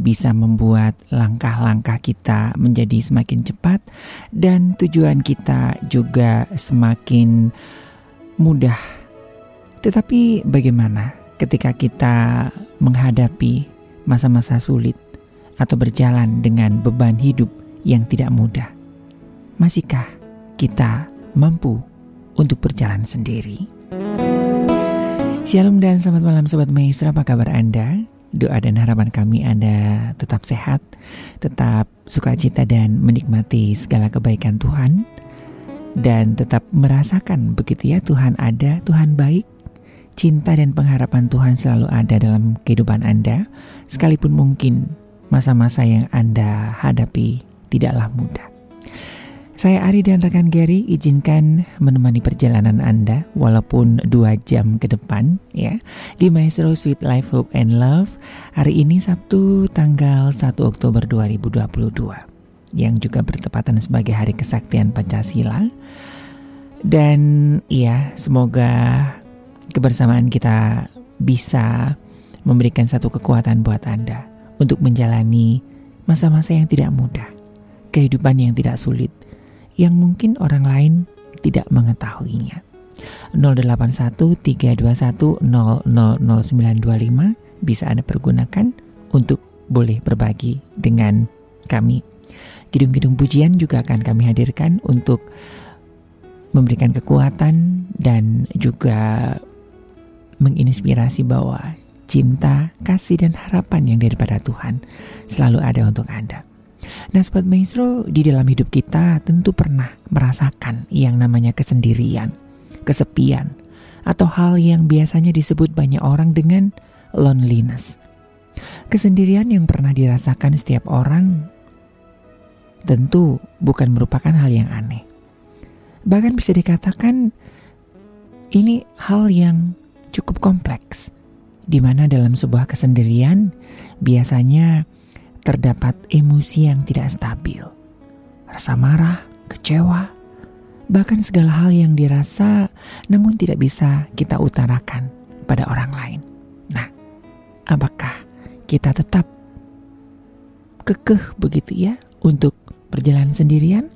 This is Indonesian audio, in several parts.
bisa membuat langkah-langkah kita menjadi semakin cepat dan tujuan kita juga semakin mudah. Tetapi bagaimana ketika kita menghadapi masa-masa sulit atau berjalan dengan beban hidup yang tidak mudah? Masihkah kita mampu untuk berjalan sendiri? Shalom dan selamat malam Sobat Maestro, apa kabar Anda? Doa dan harapan kami Anda tetap sehat, tetap sukacita dan menikmati segala kebaikan Tuhan. Dan tetap merasakan begitu ya Tuhan ada, Tuhan baik, cinta dan pengharapan Tuhan selalu ada dalam kehidupan Anda. Sekalipun mungkin masa-masa yang Anda hadapi tidaklah mudah. Saya Ari dan rekan Gary izinkan menemani perjalanan Anda walaupun dua jam ke depan ya di Maestro Sweet Life Hope and Love hari ini Sabtu tanggal 1 Oktober 2022 yang juga bertepatan sebagai Hari Kesaktian Pancasila. Dan ya semoga kebersamaan kita bisa memberikan satu kekuatan buat Anda untuk menjalani masa-masa yang tidak mudah, kehidupan yang tidak sulit, yang mungkin orang lain tidak mengetahuinya. 081321000925 bisa Anda pergunakan untuk boleh berbagi dengan kami. Gedung-gedung pujian juga akan kami hadirkan untuk memberikan kekuatan dan juga menginspirasi bahwa cinta, kasih, dan harapan yang daripada Tuhan selalu ada untuk Anda. Nah Sobat Maestro, di dalam hidup kita tentu pernah merasakan yang namanya kesendirian, kesepian, atau hal yang biasanya disebut banyak orang dengan loneliness. Kesendirian yang pernah dirasakan setiap orang tentu bukan merupakan hal yang aneh. Bahkan bisa dikatakan ini hal yang cukup kompleks, di mana dalam sebuah kesendirian biasanya terdapat emosi yang tidak stabil, rasa marah, kecewa, bahkan segala hal yang dirasa namun tidak bisa kita utarakan pada orang lain. Nah, apakah kita tetap kekeh begitu ya untuk berjalan sendirian?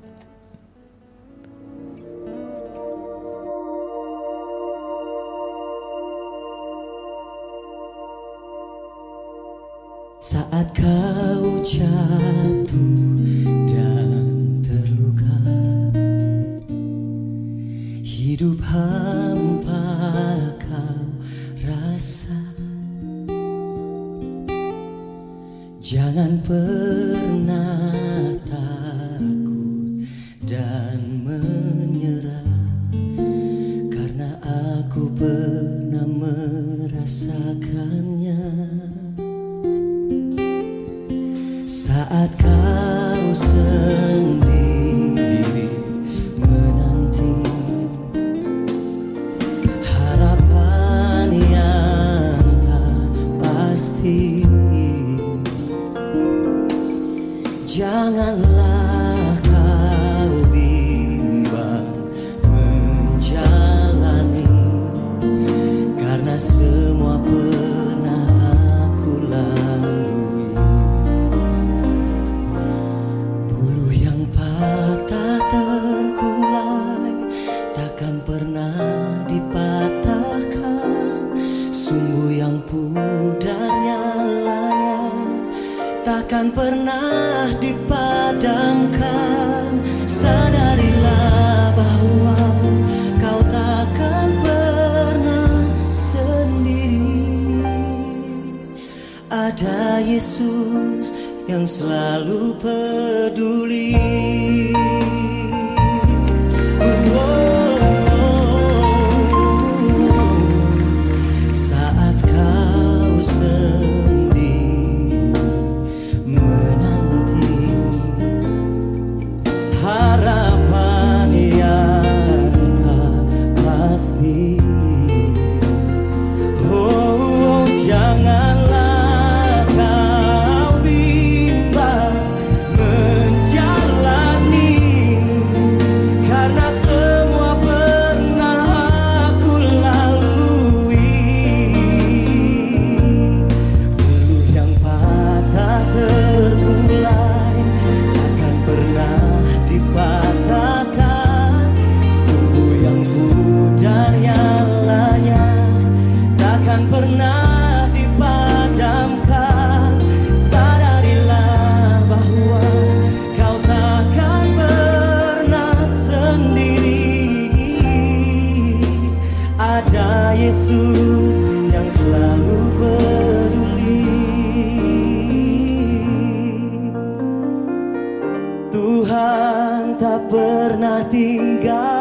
Pernah tinggalkan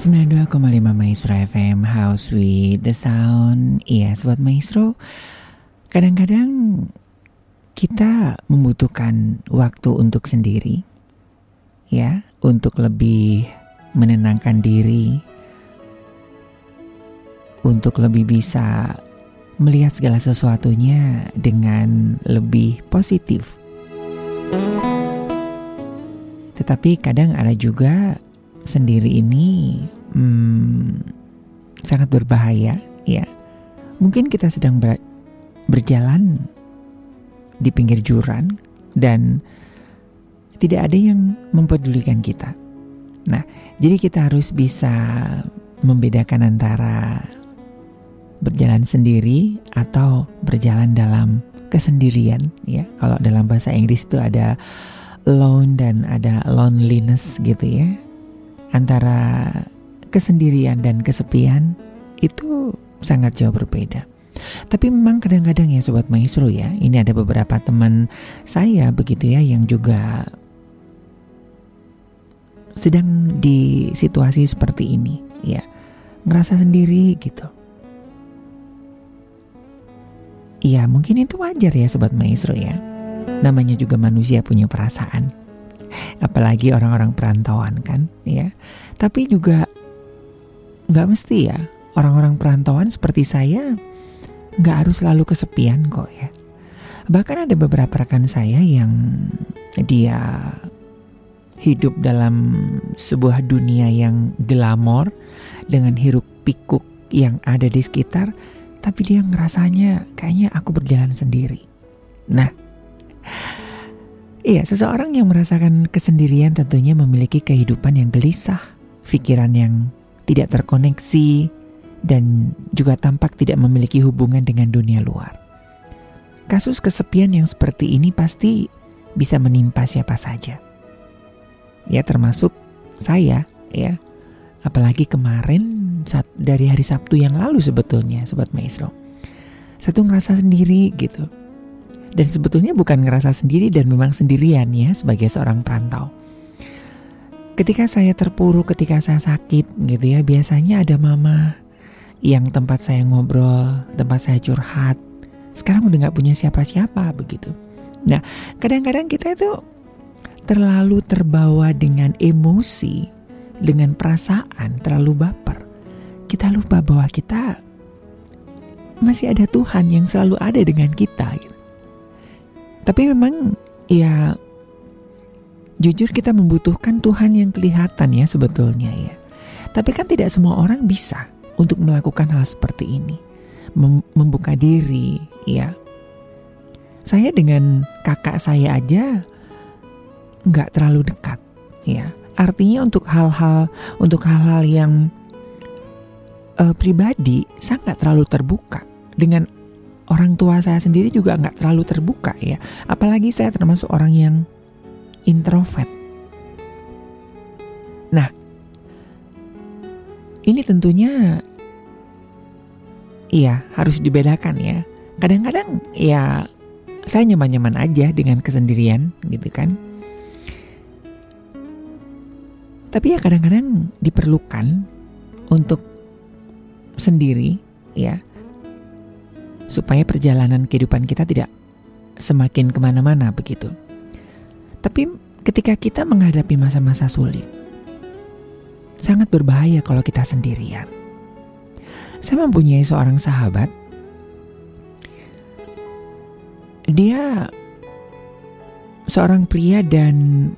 92,5 Maestro FM House with the Sound. Iya Sobat Maestro Kadang-kadang kita membutuhkan waktu untuk sendiri Ya Untuk lebih menenangkan diri Untuk lebih bisa melihat segala sesuatunya dengan lebih positif. Tetapi kadang ada juga sendiri ini hmm, sangat berbahaya ya. Mungkin kita sedang ber, berjalan di pinggir jurang dan tidak ada yang mempedulikan kita. Nah jadi kita harus bisa membedakan antara berjalan sendiri atau berjalan dalam kesendirian ya. Kalau dalam bahasa Inggris itu ada lone dan ada loneliness gitu ya antara kesendirian dan kesepian itu sangat jauh berbeda. Tapi memang kadang-kadang ya sobat maestro ya, ini ada beberapa teman saya begitu ya yang juga sedang di situasi seperti ini ya. Ngerasa sendiri gitu. Iya, mungkin itu wajar ya sobat maestro ya. Namanya juga manusia punya perasaan apalagi orang-orang perantauan kan ya. Tapi juga nggak mesti ya. Orang-orang perantauan seperti saya nggak harus selalu kesepian kok ya. Bahkan ada beberapa rekan saya yang dia hidup dalam sebuah dunia yang glamor dengan hiruk pikuk yang ada di sekitar tapi dia ngerasanya kayaknya aku berjalan sendiri. Nah Iya, seseorang yang merasakan kesendirian tentunya memiliki kehidupan yang gelisah, pikiran yang tidak terkoneksi, dan juga tampak tidak memiliki hubungan dengan dunia luar. Kasus kesepian yang seperti ini pasti bisa menimpa siapa saja. Ya termasuk saya ya. Apalagi kemarin saat dari hari Sabtu yang lalu sebetulnya Sobat Maestro. Satu ngerasa sendiri gitu dan sebetulnya bukan ngerasa sendiri dan memang sendirian ya sebagai seorang perantau. Ketika saya terpuruk, ketika saya sakit gitu ya, biasanya ada mama yang tempat saya ngobrol, tempat saya curhat. Sekarang udah gak punya siapa-siapa begitu. Nah, kadang-kadang kita itu terlalu terbawa dengan emosi, dengan perasaan, terlalu baper. Kita lupa bahwa kita masih ada Tuhan yang selalu ada dengan kita. Gitu. Tapi memang ya jujur kita membutuhkan Tuhan yang kelihatan ya sebetulnya ya. Tapi kan tidak semua orang bisa untuk melakukan hal seperti ini. Mem membuka diri ya. Saya dengan kakak saya aja nggak terlalu dekat ya. Artinya untuk hal-hal untuk hal-hal yang uh, pribadi sangat terlalu terbuka dengan orang tua saya sendiri juga nggak terlalu terbuka ya. Apalagi saya termasuk orang yang introvert. Nah, ini tentunya iya harus dibedakan ya. Kadang-kadang ya saya nyaman-nyaman aja dengan kesendirian gitu kan. Tapi ya kadang-kadang diperlukan untuk sendiri ya supaya perjalanan kehidupan kita tidak semakin ke mana-mana begitu. Tapi ketika kita menghadapi masa-masa sulit, sangat berbahaya kalau kita sendirian. Saya mempunyai seorang sahabat, dia seorang pria dan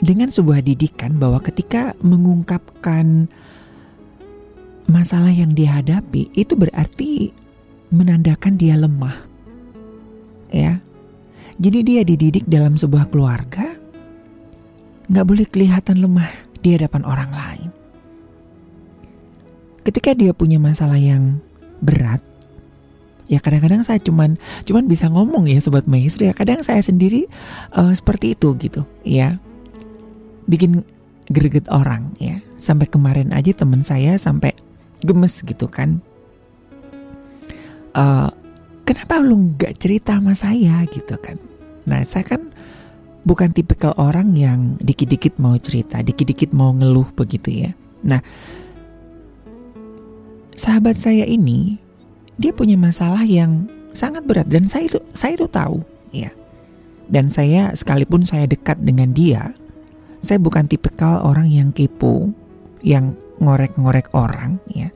dengan sebuah didikan bahwa ketika mengungkapkan masalah yang dihadapi itu berarti menandakan dia lemah. Ya. Jadi dia dididik dalam sebuah keluarga nggak boleh kelihatan lemah di hadapan orang lain. Ketika dia punya masalah yang berat, ya kadang-kadang saya cuman cuman bisa ngomong ya sobat maestro ya. Kadang saya sendiri uh, seperti itu gitu, ya. Bikin greget orang ya. Sampai kemarin aja teman saya sampai gemes gitu kan uh, kenapa lu nggak cerita sama saya gitu kan nah saya kan bukan tipikal orang yang dikit-dikit mau cerita, dikit-dikit mau ngeluh begitu ya. Nah, sahabat saya ini dia punya masalah yang sangat berat dan saya itu saya itu tahu ya. Dan saya sekalipun saya dekat dengan dia, saya bukan tipikal orang yang kepo, yang ngorek-ngorek orang ya.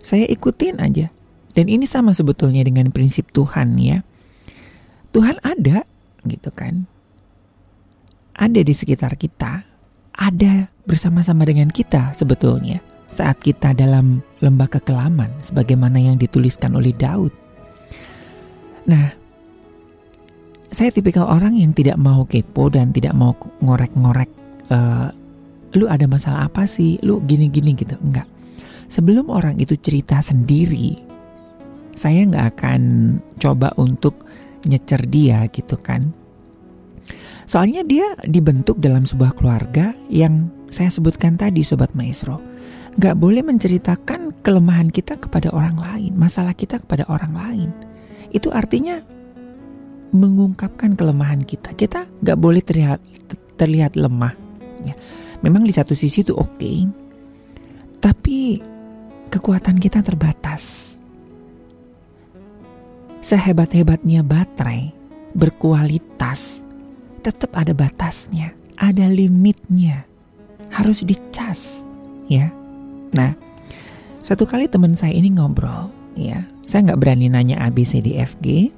Saya ikutin aja. Dan ini sama sebetulnya dengan prinsip Tuhan ya. Tuhan ada gitu kan. Ada di sekitar kita, ada bersama-sama dengan kita sebetulnya saat kita dalam lembah kekelaman sebagaimana yang dituliskan oleh Daud. Nah, saya tipikal orang yang tidak mau kepo dan tidak mau ngorek-ngorek uh, lu ada masalah apa sih? Lu gini-gini gitu. Enggak. Sebelum orang itu cerita sendiri, saya nggak akan coba untuk nyecer dia gitu kan. Soalnya dia dibentuk dalam sebuah keluarga yang saya sebutkan tadi Sobat Maestro. Nggak boleh menceritakan kelemahan kita kepada orang lain, masalah kita kepada orang lain. Itu artinya mengungkapkan kelemahan kita. Kita nggak boleh terlihat terlihat lemah. Ya. Memang di satu sisi itu oke, okay, tapi kekuatan kita terbatas. Sehebat-hebatnya baterai berkualitas, tetap ada batasnya, ada limitnya, harus dicas, ya. Nah, satu kali teman saya ini ngobrol, ya, saya nggak berani nanya A B C D F G.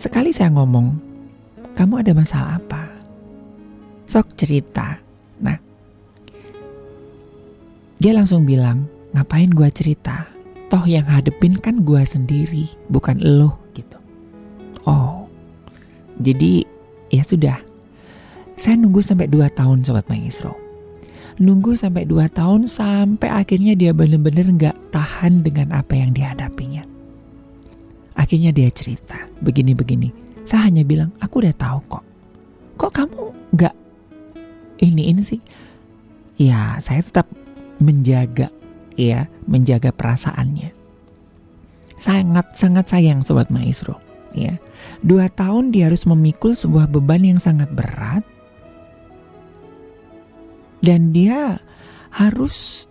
Sekali saya ngomong, kamu ada masalah apa? Sok cerita. Nah, dia langsung bilang, ngapain gua cerita? Toh yang hadepin kan gua sendiri, bukan lo gitu. Oh, jadi ya sudah. Saya nunggu sampai 2 tahun Sobat Maestro. Nunggu sampai 2 tahun sampai akhirnya dia benar-benar gak tahan dengan apa yang dihadapinya. Akhirnya dia cerita, begini-begini. Saya hanya bilang, aku udah tahu kok. Kok kamu gak ini ini sih? Ya, saya tetap menjaga ya, menjaga perasaannya. Sangat sangat sayang sobat maestro, ya. Dua tahun dia harus memikul sebuah beban yang sangat berat dan dia harus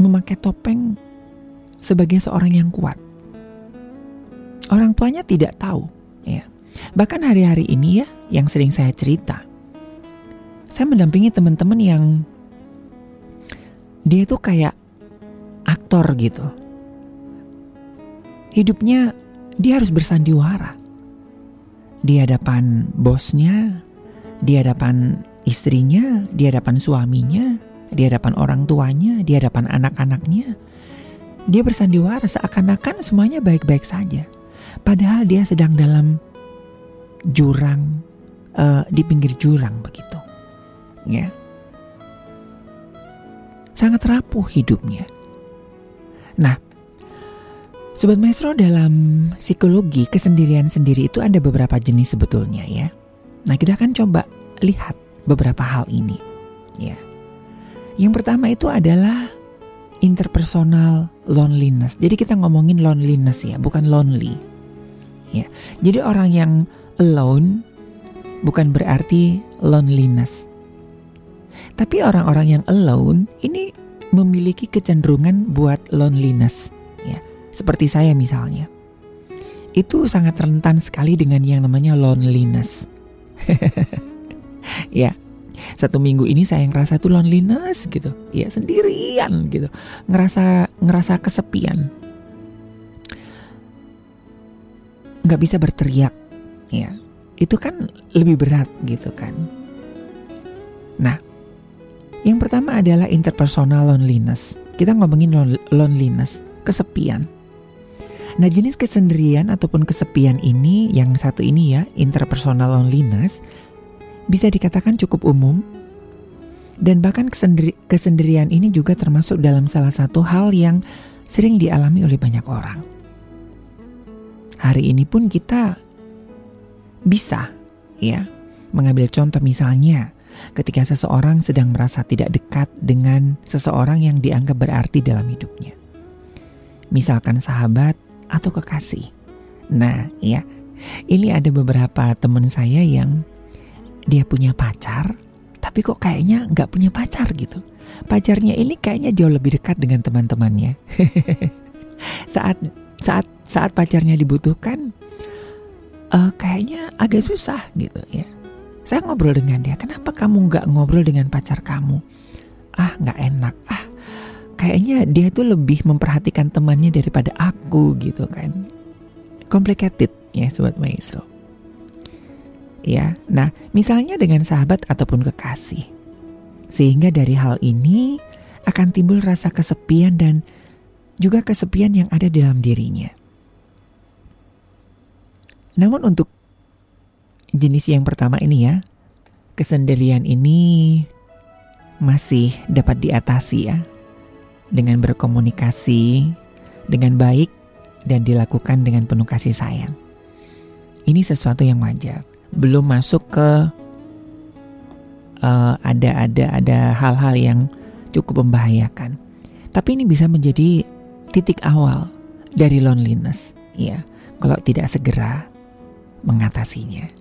memakai topeng sebagai seorang yang kuat. Orang tuanya tidak tahu, ya. Bahkan hari-hari ini ya, yang sering saya cerita, saya mendampingi teman-teman yang dia tuh kayak aktor gitu. Hidupnya dia harus bersandiwara. Di hadapan bosnya, di hadapan istrinya, di hadapan suaminya, di hadapan orang tuanya, di hadapan anak-anaknya. Dia bersandiwara seakan-akan semuanya baik-baik saja. Padahal dia sedang dalam jurang, uh, di pinggir jurang begitu. Ya, sangat rapuh hidupnya. Nah, Sobat Maestro dalam psikologi kesendirian sendiri itu ada beberapa jenis sebetulnya ya. Nah kita akan coba lihat beberapa hal ini ya. Yang pertama itu adalah interpersonal loneliness. Jadi kita ngomongin loneliness ya, bukan lonely. Ya. Jadi orang yang alone bukan berarti loneliness. Tapi orang-orang yang alone ini memiliki kecenderungan buat loneliness, ya. Seperti saya misalnya. Itu sangat rentan sekali dengan yang namanya loneliness. ya. Satu minggu ini saya ngerasa tuh loneliness gitu. Ya, sendirian gitu. Ngerasa ngerasa kesepian. Nggak bisa berteriak, ya. Itu kan lebih berat gitu kan. Nah, yang pertama adalah interpersonal loneliness. Kita ngomongin loneliness, kesepian. Nah, jenis kesendirian ataupun kesepian ini, yang satu ini ya, interpersonal loneliness, bisa dikatakan cukup umum. Dan bahkan kesendiri kesendirian ini juga termasuk dalam salah satu hal yang sering dialami oleh banyak orang. Hari ini pun kita bisa ya mengambil contoh misalnya ketika seseorang sedang merasa tidak dekat dengan seseorang yang dianggap berarti dalam hidupnya. Misalkan sahabat atau kekasih. Nah, ya, Ini ada beberapa teman saya yang dia punya pacar, tapi kok kayaknya nggak punya pacar gitu. Pacarnya ini kayaknya jauh lebih dekat dengan teman-temannya. saat saat saat pacarnya dibutuhkan, uh, kayaknya agak susah gitu ya. Saya ngobrol dengan dia, kenapa kamu nggak ngobrol dengan pacar kamu? Ah nggak enak, ah kayaknya dia tuh lebih memperhatikan temannya daripada aku gitu kan. Complicated ya sobat maestro. Ya, nah misalnya dengan sahabat ataupun kekasih. Sehingga dari hal ini akan timbul rasa kesepian dan juga kesepian yang ada dalam dirinya. Namun untuk jenis yang pertama ini ya, kesendirian ini masih dapat diatasi ya dengan berkomunikasi dengan baik dan dilakukan dengan penuh kasih sayang. Ini sesuatu yang wajar. Belum masuk ke uh, ada ada ada hal-hal yang cukup membahayakan. Tapi ini bisa menjadi titik awal dari loneliness, ya. Kalau tidak segera mengatasinya.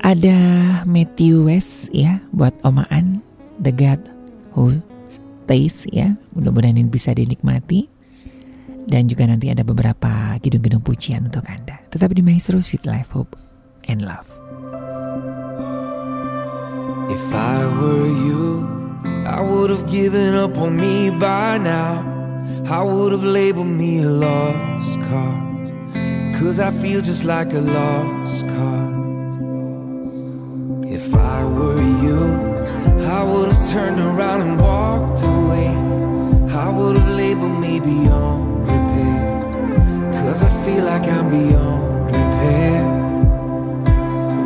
Ada Matthew West ya buat omaan The God Who Stays ya. Mudah-mudahan ini bisa dinikmati. Dan juga nanti ada beberapa gedung-gedung pujian untuk Anda. Tetap di Maestro Sweet Life Hope and Love. If I were you, I would have given up on me by now. I would have labeled me a lost cause. Cause I feel just like a lost cause. If I were you, I would have turned around and walked away. I would have labeled me beyond repair. Cause I feel like I'm beyond repair.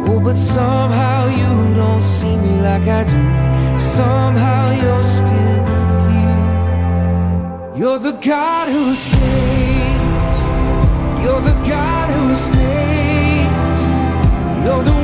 Oh, but somehow you don't see me like I do. Somehow you're still here. You're the God who stays. You're the God who stays. You're the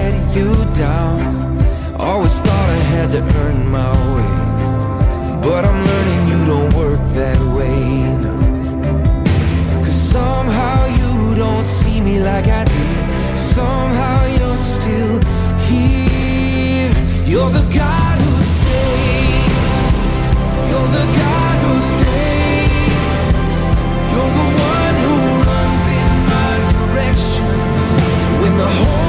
But I'm learning you don't work that way. No. Cause somehow you don't see me like I do. Somehow you're still here. You're the God who stays. You're the God who stays. You're the one who runs in my direction. When the whole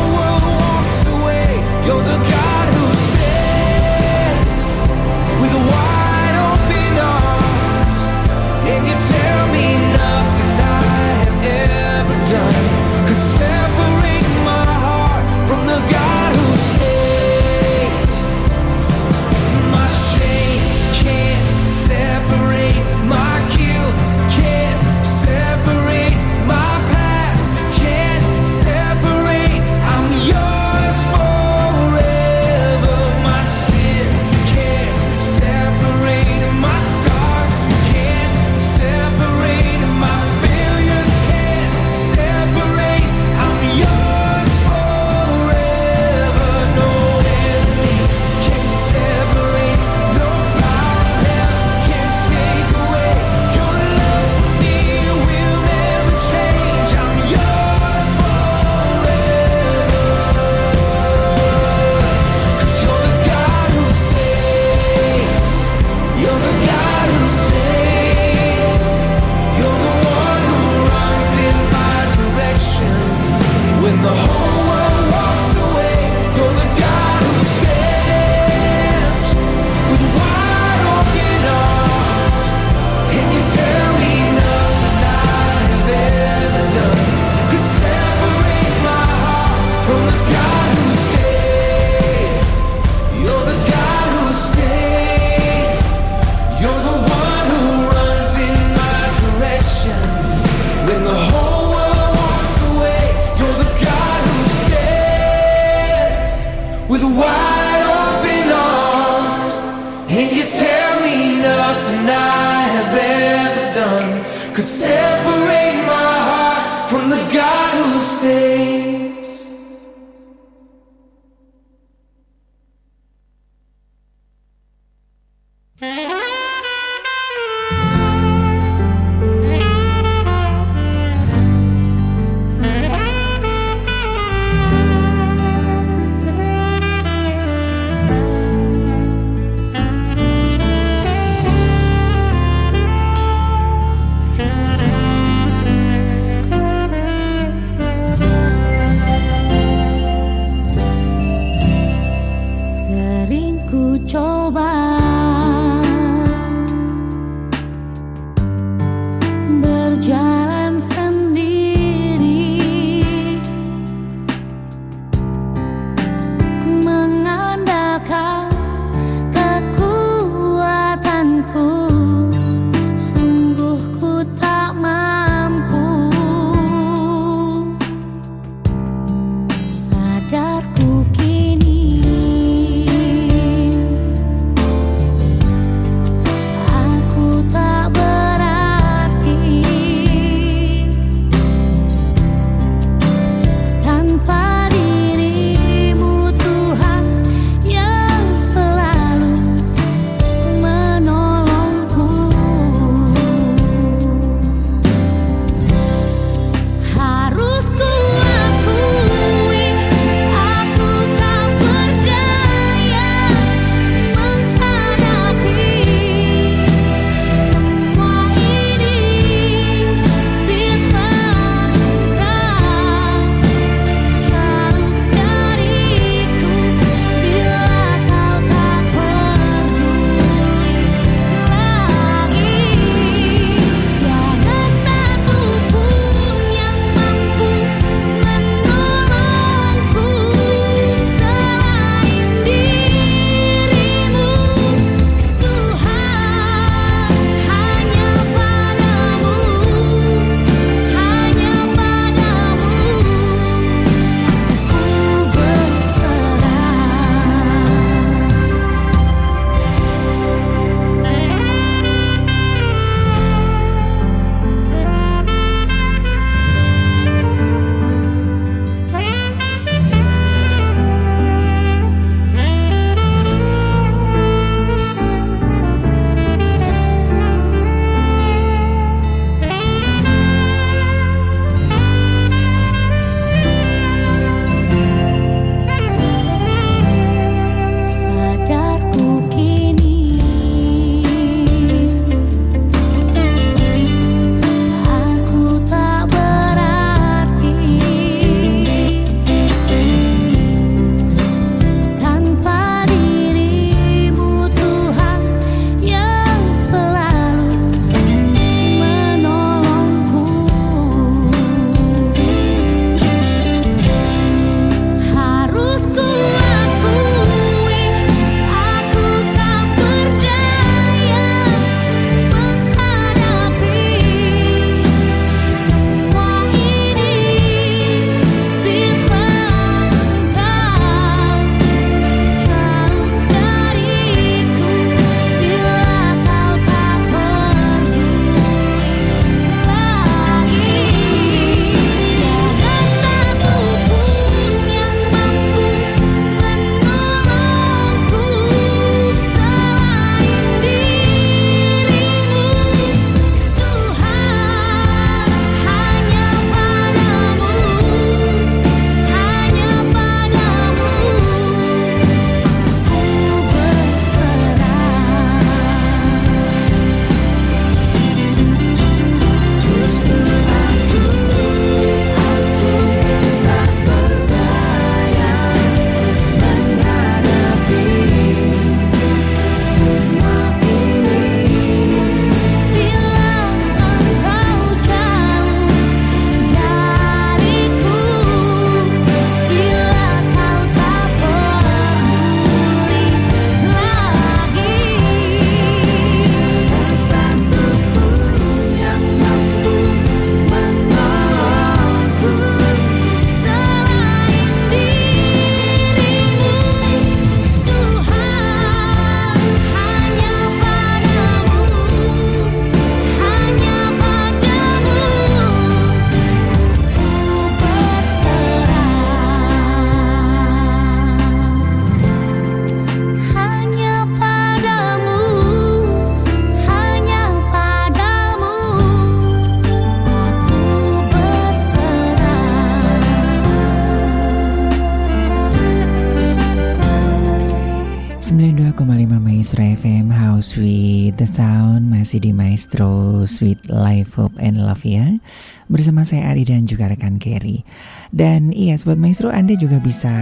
di Maestro Sweet Life, Hope and Love ya. Bersama saya Ari dan juga rekan Kerry. Dan iya Sobat Maestro Anda juga bisa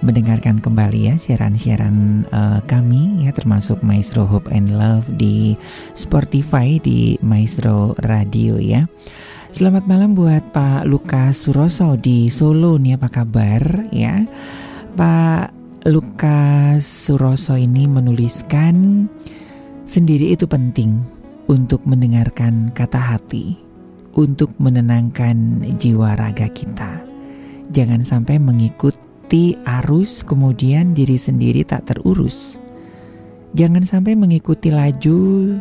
mendengarkan kembali ya Siaran-siaran uh, kami ya Termasuk Maestro Hope and Love di Spotify Di Maestro Radio ya. Selamat malam buat Pak Lukas Suroso di Solo nih apa kabar ya? Pak Lukas Suroso ini menuliskan sendiri itu penting untuk mendengarkan kata hati, untuk menenangkan jiwa raga kita. Jangan sampai mengikuti arus kemudian diri sendiri tak terurus. Jangan sampai mengikuti laju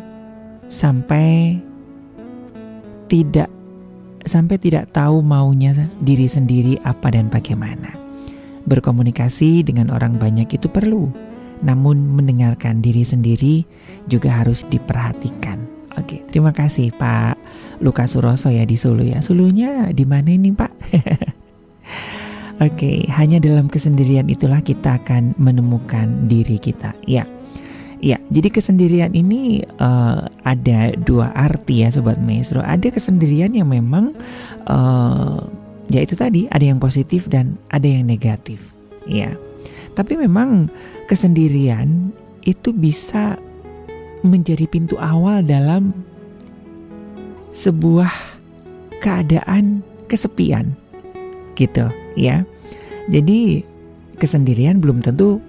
sampai tidak sampai tidak tahu maunya diri sendiri apa dan bagaimana. Berkomunikasi dengan orang banyak itu perlu, namun mendengarkan diri sendiri juga harus diperhatikan. Oke, terima kasih Pak Lukas Suroso ya di Solo ya. Sulunya di mana ini Pak? Oke, hanya dalam kesendirian itulah kita akan menemukan diri kita. Ya, ya. Jadi kesendirian ini uh, ada dua arti ya, sobat maestro. Ada kesendirian yang memang uh, ya itu tadi ada yang positif dan ada yang negatif ya tapi memang kesendirian itu bisa menjadi pintu awal dalam sebuah keadaan kesepian gitu ya jadi kesendirian belum tentu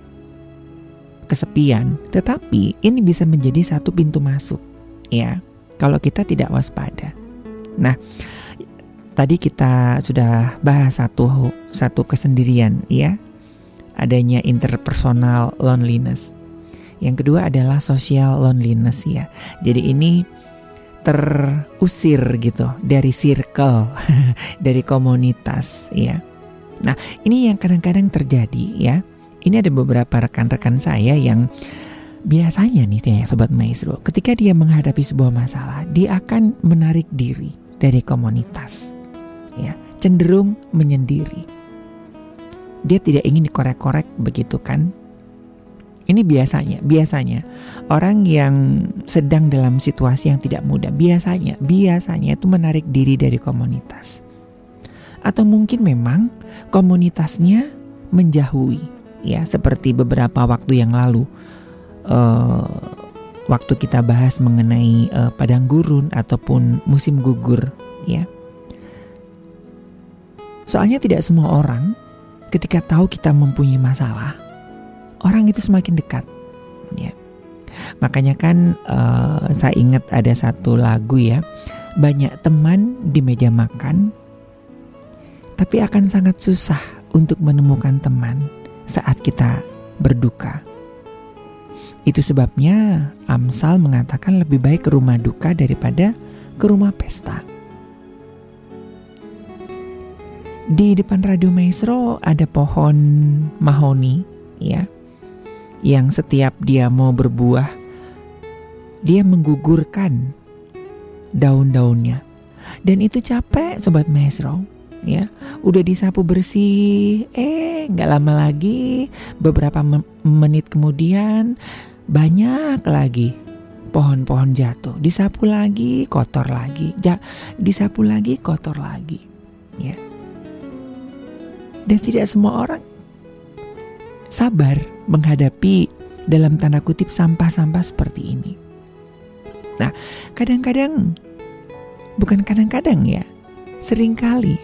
kesepian tetapi ini bisa menjadi satu pintu masuk ya kalau kita tidak waspada nah tadi kita sudah bahas satu satu kesendirian ya. Adanya interpersonal loneliness. Yang kedua adalah social loneliness ya. Jadi ini terusir gitu dari circle, dari komunitas ya. Nah, ini yang kadang-kadang terjadi ya. Ini ada beberapa rekan-rekan saya yang biasanya nih ya sobat maestro, ketika dia menghadapi sebuah masalah, dia akan menarik diri dari komunitas ya cenderung menyendiri. Dia tidak ingin dikorek-korek begitu kan? Ini biasanya, biasanya orang yang sedang dalam situasi yang tidak mudah, biasanya, biasanya itu menarik diri dari komunitas. Atau mungkin memang komunitasnya menjauhi, ya seperti beberapa waktu yang lalu. Uh, waktu kita bahas mengenai uh, padang gurun ataupun musim gugur, ya Soalnya tidak semua orang ketika tahu kita mempunyai masalah, orang itu semakin dekat. Ya. Makanya kan uh, saya ingat ada satu lagu ya, banyak teman di meja makan, tapi akan sangat susah untuk menemukan teman saat kita berduka. Itu sebabnya Amsal mengatakan lebih baik ke rumah duka daripada ke rumah pesta. Di depan Radio Maestro ada pohon mahoni ya. Yang setiap dia mau berbuah dia menggugurkan daun-daunnya. Dan itu capek sobat maestro ya. Udah disapu bersih, eh nggak lama lagi beberapa menit kemudian banyak lagi pohon-pohon jatuh. Disapu lagi, kotor lagi. Ja, disapu lagi, kotor lagi. Ya. Dan tidak semua orang sabar menghadapi dalam tanda kutip sampah-sampah seperti ini. Nah, kadang-kadang bukan kadang-kadang ya, sering kali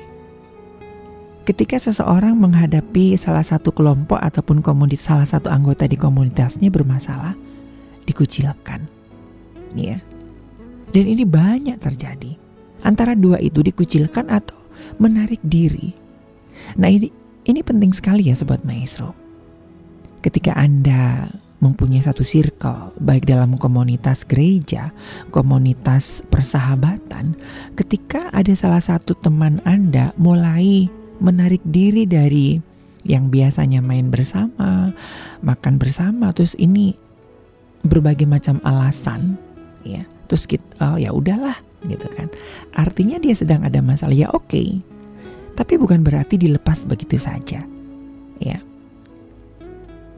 ketika seseorang menghadapi salah satu kelompok ataupun komunitas salah satu anggota di komunitasnya bermasalah, dikucilkan. Ya. Dan ini banyak terjadi. Antara dua itu dikucilkan atau menarik diri Nah ini, ini penting sekali ya Sobat Maestro. Ketika Anda mempunyai satu circle, baik dalam komunitas gereja, komunitas persahabatan, ketika ada salah satu teman Anda mulai menarik diri dari yang biasanya main bersama, makan bersama, terus ini berbagai macam alasan, ya, terus kita, oh ya udahlah, gitu kan. Artinya dia sedang ada masalah, ya oke, okay, tapi bukan berarti dilepas begitu saja. Ya.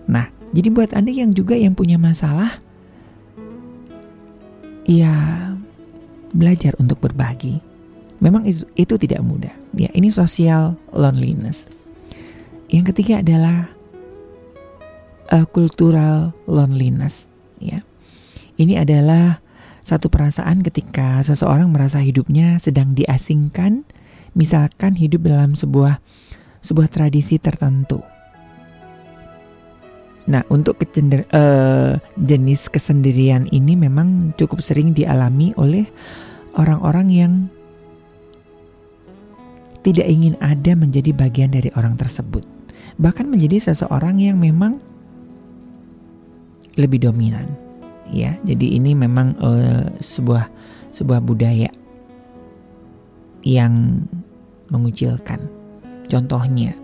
Nah, Jadi buat Anda yang juga yang punya masalah, ya belajar untuk berbagi. Memang itu, itu tidak mudah. Ya, ini social loneliness. Yang ketiga adalah uh, cultural loneliness. Ya, ini adalah satu perasaan ketika seseorang merasa hidupnya sedang diasingkan, misalkan hidup dalam sebuah sebuah tradisi tertentu. Nah, untuk kecender, uh, jenis kesendirian ini memang cukup sering dialami oleh orang-orang yang tidak ingin ada menjadi bagian dari orang tersebut. Bahkan menjadi seseorang yang memang lebih dominan. Ya, jadi ini memang uh, sebuah sebuah budaya yang mengucilkan. Contohnya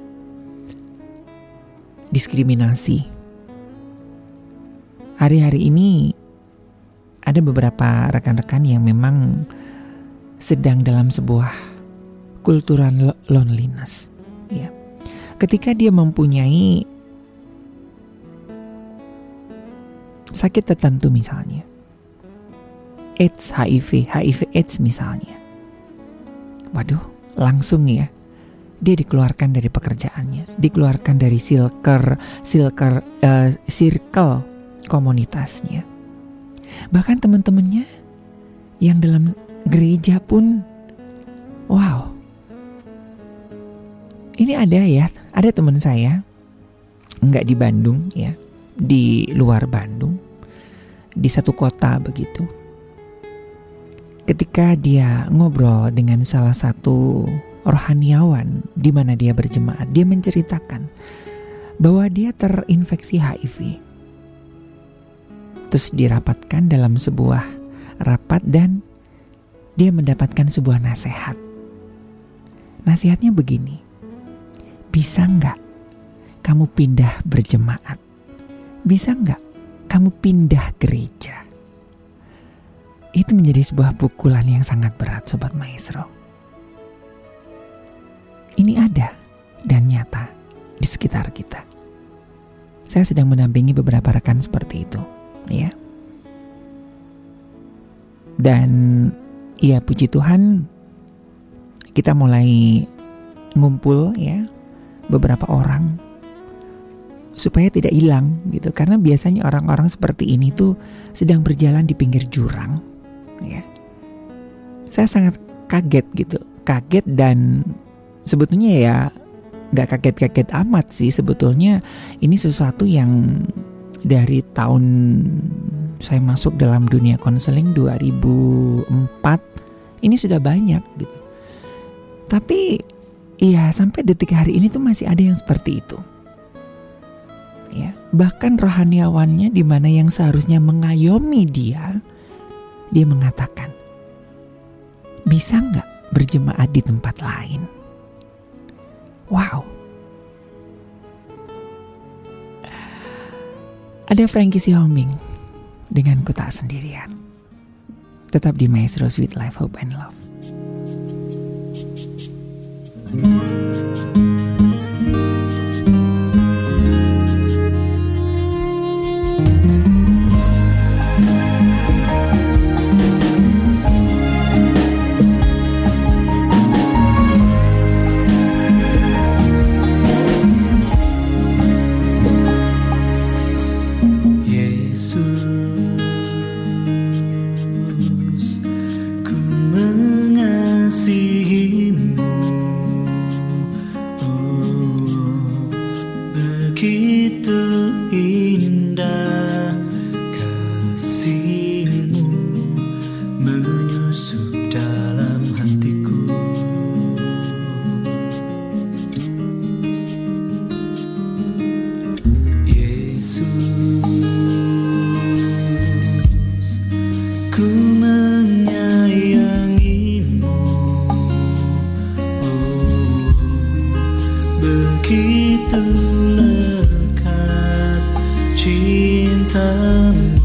diskriminasi hari-hari ini ada beberapa rekan-rekan yang memang sedang dalam sebuah kultural loneliness ya. Ketika dia mempunyai sakit tertentu misalnya AIDS HIV HIV AIDS misalnya waduh langsung ya dia dikeluarkan dari pekerjaannya dikeluarkan dari silker silker uh, circle komunitasnya. Bahkan teman-temannya yang dalam gereja pun wow. Ini ada ya, ada teman saya nggak di Bandung ya, di luar Bandung, di satu kota begitu. Ketika dia ngobrol dengan salah satu rohaniawan di mana dia berjemaat, dia menceritakan bahwa dia terinfeksi HIV terus dirapatkan dalam sebuah rapat dan dia mendapatkan sebuah nasihat. Nasihatnya begini, bisa nggak kamu pindah berjemaat? Bisa nggak kamu pindah gereja? Itu menjadi sebuah pukulan yang sangat berat Sobat Maestro. Ini ada dan nyata di sekitar kita. Saya sedang mendampingi beberapa rekan seperti itu ya. Dan ya puji Tuhan kita mulai ngumpul ya beberapa orang supaya tidak hilang gitu karena biasanya orang-orang seperti ini tuh sedang berjalan di pinggir jurang ya. Saya sangat kaget gitu, kaget dan sebetulnya ya nggak kaget-kaget amat sih sebetulnya ini sesuatu yang dari tahun saya masuk dalam dunia konseling 2004 ini sudah banyak gitu. Tapi ya sampai detik hari ini tuh masih ada yang seperti itu. Ya, bahkan rohaniawannya di mana yang seharusnya mengayomi dia, dia mengatakan, bisa nggak berjemaat di tempat lain? Wow, Ada Frankie Homing dengan Ku Tak Sendirian. Tetap di Maestro Sweet Life, Hope and Love. begitu lekat cintamu.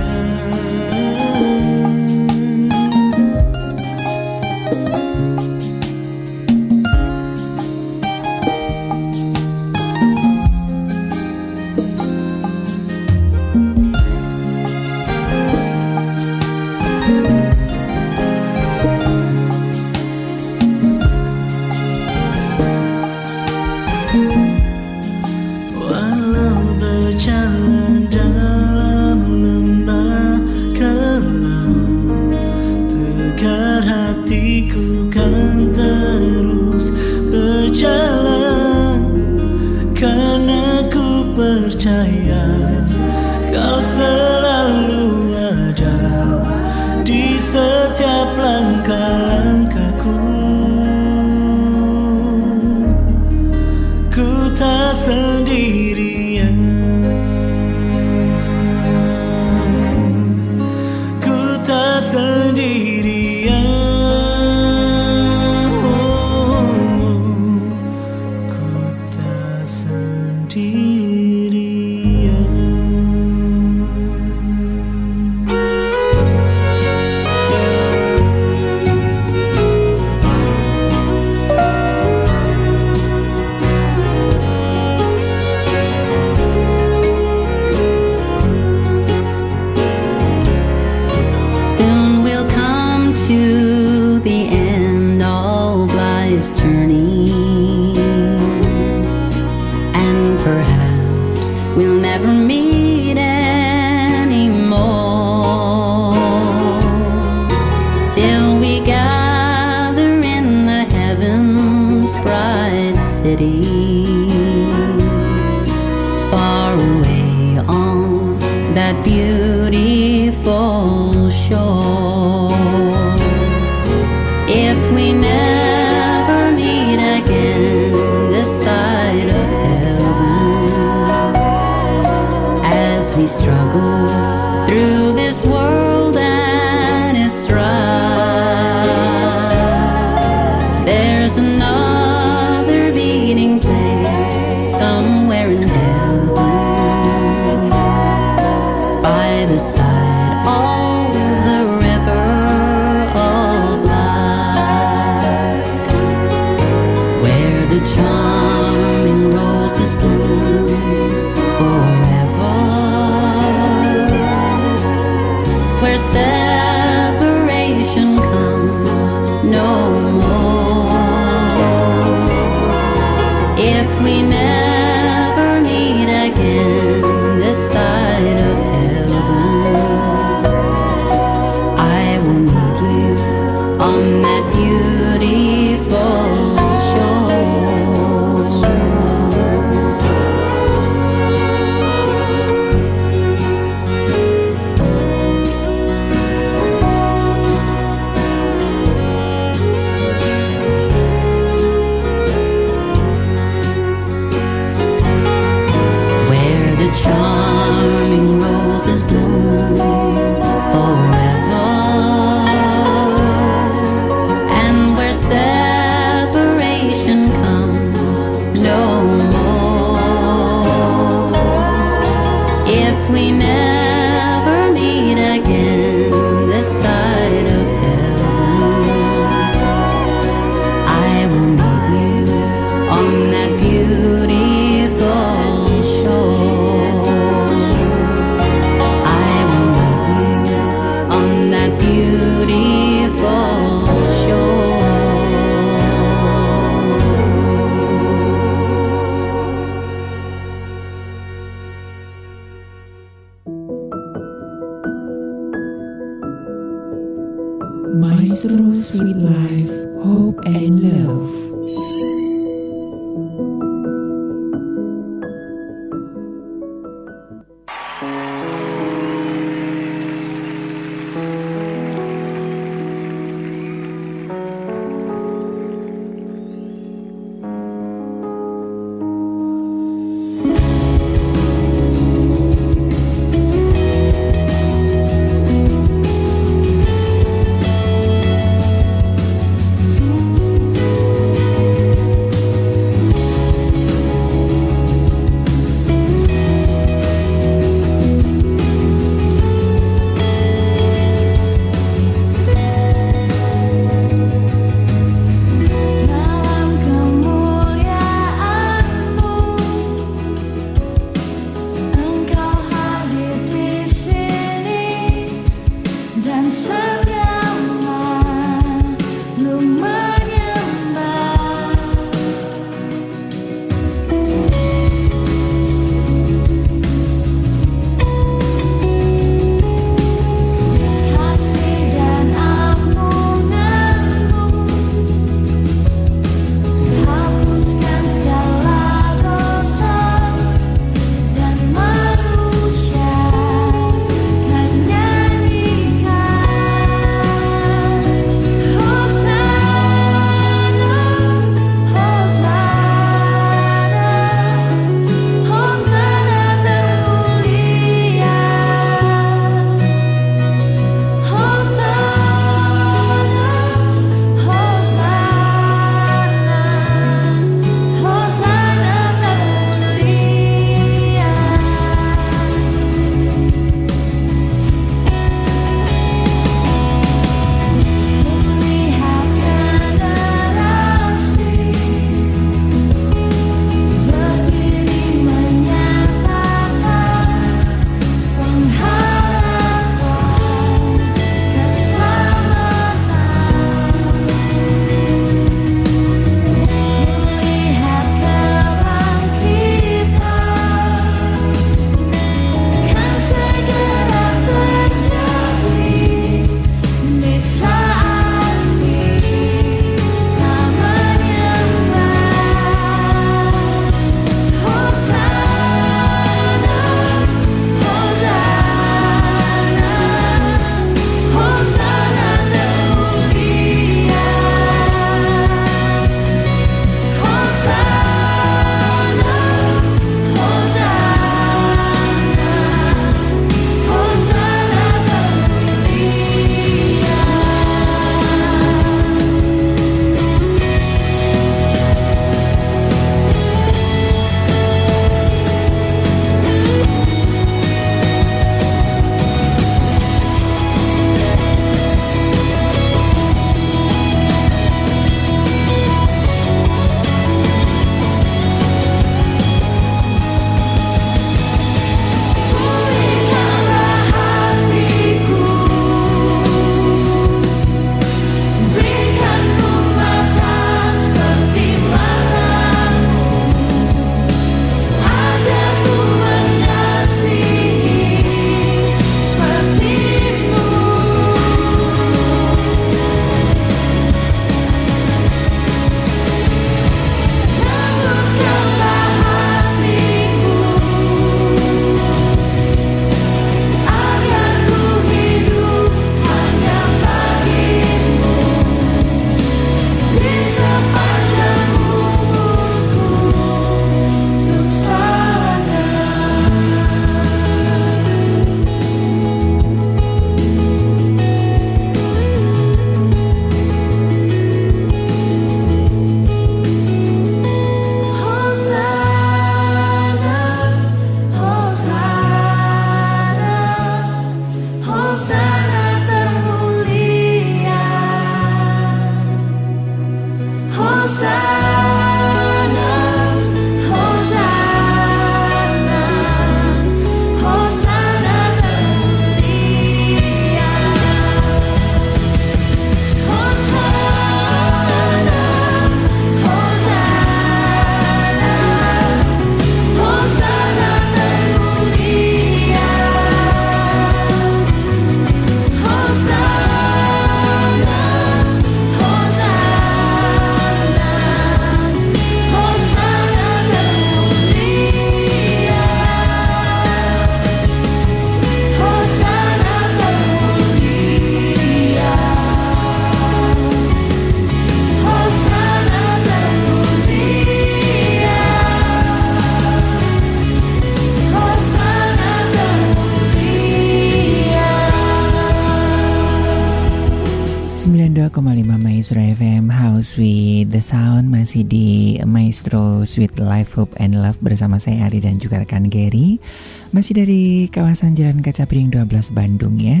Sweet Life Hope and Love Bersama saya Ari dan juga rekan Gary. Masih dari kawasan Jalan Kaca Piring 12 Bandung ya.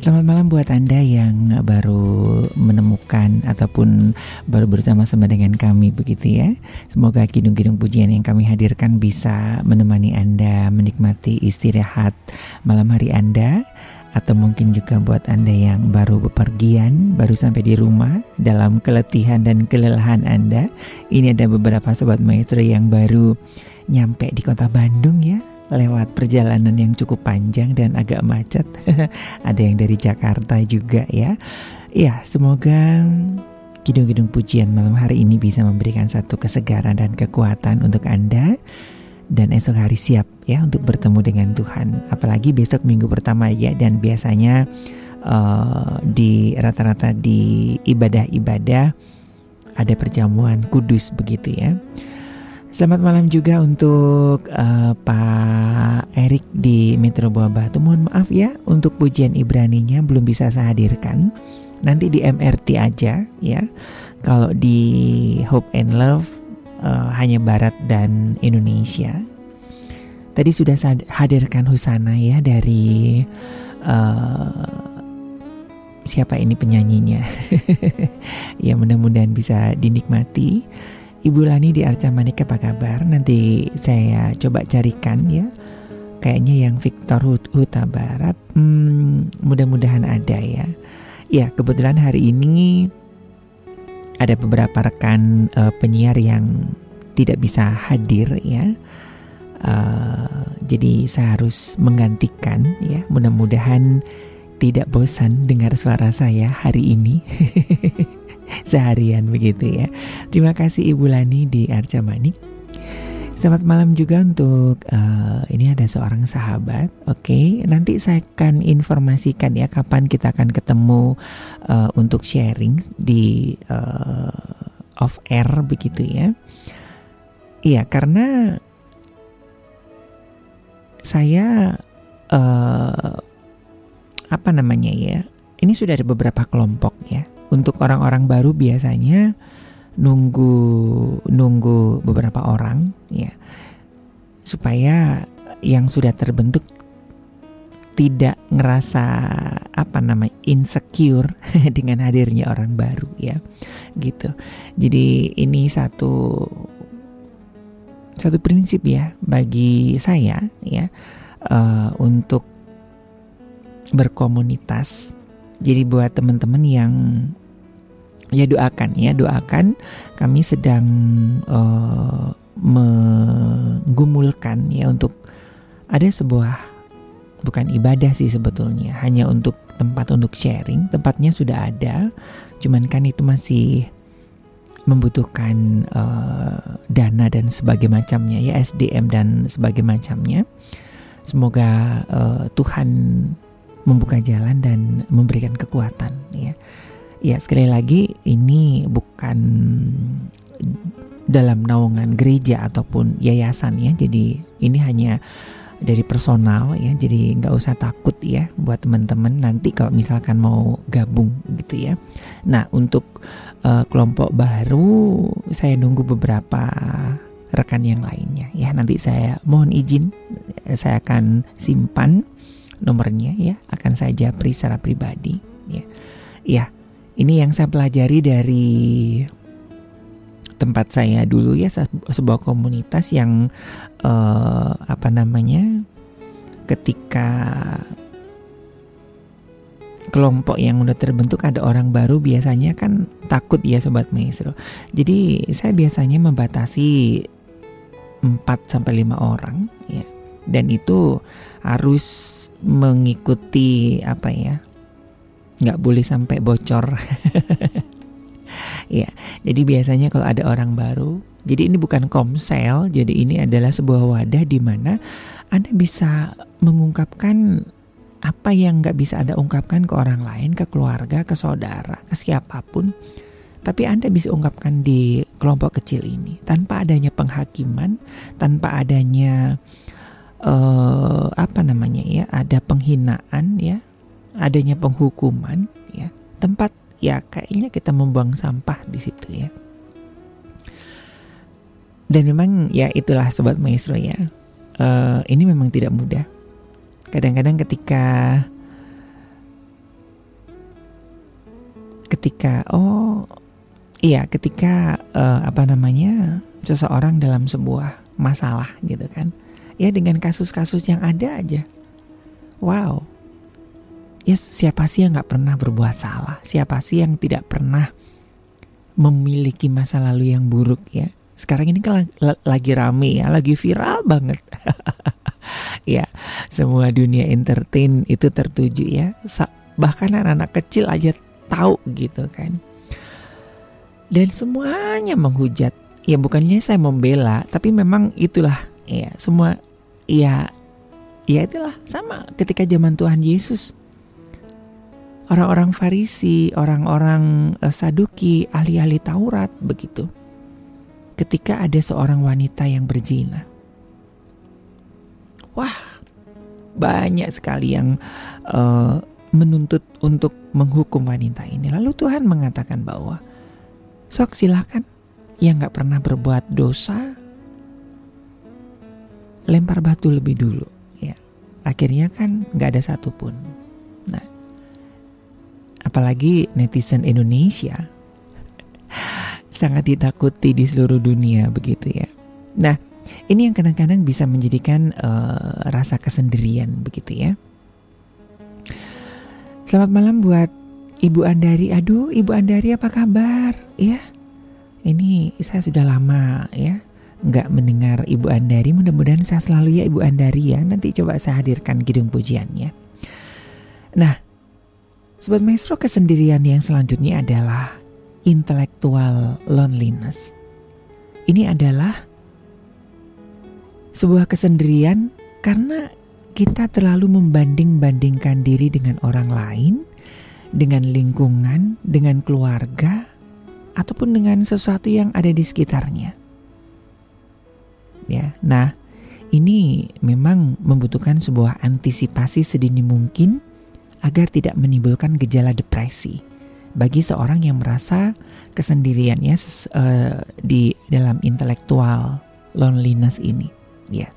Selamat malam buat Anda yang baru menemukan Ataupun baru bersama-sama dengan kami begitu ya. Semoga kidung-kidung pujian yang kami hadirkan Bisa menemani Anda menikmati istirahat malam hari Anda atau mungkin juga buat Anda yang baru bepergian, baru sampai di rumah dalam keletihan dan kelelahan Anda. Ini ada beberapa sobat maestro yang baru nyampe di kota Bandung ya, lewat perjalanan yang cukup panjang dan agak macet. ada yang dari Jakarta juga ya. Ya, semoga kidung-kidung pujian malam hari ini bisa memberikan satu kesegaran dan kekuatan untuk Anda dan esok hari siap ya untuk bertemu dengan Tuhan. Apalagi besok minggu pertama ya dan biasanya uh, di rata-rata di ibadah-ibadah ada perjamuan kudus begitu ya. Selamat malam juga untuk uh, Pak Erik di Metro Buah Batu. Mohon maaf ya untuk pujian Ibraninya belum bisa saya hadirkan. Nanti di MRT aja ya. Kalau di Hope and Love uh, hanya Barat dan Indonesia. Tadi sudah hadirkan Husana ya dari uh, siapa ini penyanyinya. ya mudah-mudahan bisa dinikmati. Ibu Lani di Arca Manik apa kabar? Nanti saya coba carikan ya. Kayaknya yang Victor Huta Barat. Hmm, mudah-mudahan ada ya. Ya kebetulan hari ini ada beberapa rekan uh, penyiar yang tidak bisa hadir ya. Uh, jadi saya harus menggantikan ya. Mudah-mudahan tidak bosan dengar suara saya hari ini. Seharian begitu ya. Terima kasih Ibu Lani di Arca Manik. Selamat malam juga untuk uh, ini ada seorang sahabat. Oke, okay, nanti saya akan informasikan ya kapan kita akan ketemu uh, untuk sharing di uh, off air begitu ya. Iya, karena saya uh, apa namanya ya? Ini sudah ada beberapa kelompok ya. Untuk orang-orang baru biasanya nunggu nunggu beberapa orang ya supaya yang sudah terbentuk tidak ngerasa apa namanya insecure dengan hadirnya orang baru ya gitu. Jadi ini satu satu prinsip ya bagi saya ya uh, untuk berkomunitas. Jadi buat teman-teman yang ya doakan ya doakan. Kami sedang uh, menggumulkan ya untuk ada sebuah bukan ibadah sih sebetulnya hanya untuk tempat untuk sharing. Tempatnya sudah ada cuman kan itu masih membutuhkan uh, dana dan sebagai macamnya ya SDM dan sebagai macamnya. Semoga uh, Tuhan membuka jalan dan memberikan kekuatan ya Ya, sekali lagi ini bukan dalam naungan gereja ataupun yayasan ya. Jadi ini hanya dari personal ya. Jadi nggak usah takut ya buat teman-teman nanti kalau misalkan mau gabung gitu ya. Nah, untuk uh, kelompok baru saya nunggu beberapa rekan yang lainnya ya. Nanti saya mohon izin saya akan simpan nomornya ya, akan saya japri secara pribadi ya. Ya, ini yang saya pelajari dari tempat saya dulu ya sebuah komunitas yang uh, apa namanya ketika kelompok yang udah terbentuk ada orang baru biasanya kan takut ya sobat maestro. Jadi saya biasanya membatasi 4 sampai 5 orang ya. Dan itu harus mengikuti apa ya? Nggak boleh sampai bocor. ya, jadi biasanya kalau ada orang baru, jadi ini bukan komsel, jadi ini adalah sebuah wadah di mana Anda bisa mengungkapkan apa yang nggak bisa Anda ungkapkan ke orang lain, ke keluarga, ke saudara, ke siapa pun. Tapi Anda bisa ungkapkan di kelompok kecil ini tanpa adanya penghakiman, tanpa adanya uh, apa namanya ya, ada penghinaan ya, adanya penghukuman ya tempat ya kayaknya kita membuang sampah di situ ya. Dan memang ya itulah sobat maestro ya. Uh, ini memang tidak mudah. Kadang-kadang ketika ketika oh iya ketika uh, apa namanya seseorang dalam sebuah masalah gitu kan ya dengan kasus-kasus yang ada aja wow ya siapa sih yang nggak pernah berbuat salah? Siapa sih yang tidak pernah memiliki masa lalu yang buruk ya? Sekarang ini kan lagi rame ya? Lagi viral banget. Ya semua dunia entertain itu tertuju ya? Bahkan anak-anak kecil aja tahu gitu kan. Dan semuanya menghujat. Ya bukannya saya membela tapi memang itulah ya semua ya ya itulah sama ketika zaman Tuhan Yesus orang-orang Farisi orang-orang uh, Saduki ahli-ahli Taurat begitu. Ketika ada seorang wanita yang berzina. Wah banyak sekali yang uh, menuntut untuk menghukum wanita ini. Lalu Tuhan mengatakan bahwa sok silakan. Yang nggak pernah berbuat dosa. Lempar batu lebih dulu. Ya akhirnya kan nggak ada satupun apalagi netizen Indonesia sangat ditakuti di seluruh dunia begitu ya nah ini yang kadang-kadang bisa menjadikan uh, rasa kesendirian begitu ya selamat malam buat Ibu Andari aduh Ibu Andari apa kabar ya ini saya sudah lama ya nggak mendengar Ibu Andari. Mudah-mudahan saya selalu ya Ibu Andari ya. Nanti coba saya hadirkan kidung pujiannya. Nah, Sobat Maestro kesendirian yang selanjutnya adalah intellectual loneliness. Ini adalah sebuah kesendirian karena kita terlalu membanding-bandingkan diri dengan orang lain, dengan lingkungan, dengan keluarga, ataupun dengan sesuatu yang ada di sekitarnya ya. Nah, ini memang membutuhkan sebuah antisipasi sedini mungkin agar tidak menimbulkan gejala depresi bagi seorang yang merasa kesendiriannya uh, di dalam intelektual loneliness ini, ya.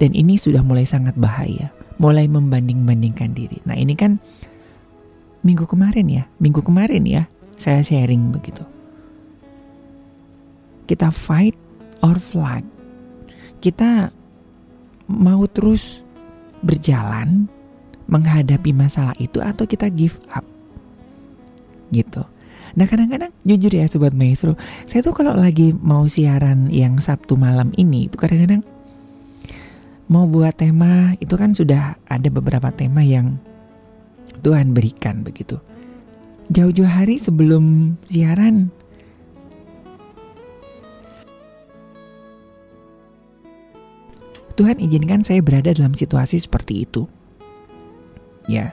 Dan ini sudah mulai sangat bahaya, mulai membanding-bandingkan diri. Nah, ini kan minggu kemarin ya, minggu kemarin ya, saya sharing begitu. Kita fight or flight kita mau terus berjalan menghadapi masalah itu atau kita give up gitu. Nah kadang-kadang jujur ya sobat maestro, saya tuh kalau lagi mau siaran yang Sabtu malam ini itu kadang-kadang mau buat tema itu kan sudah ada beberapa tema yang Tuhan berikan begitu. Jauh-jauh hari sebelum siaran Tuhan izinkan saya berada dalam situasi seperti itu. Ya,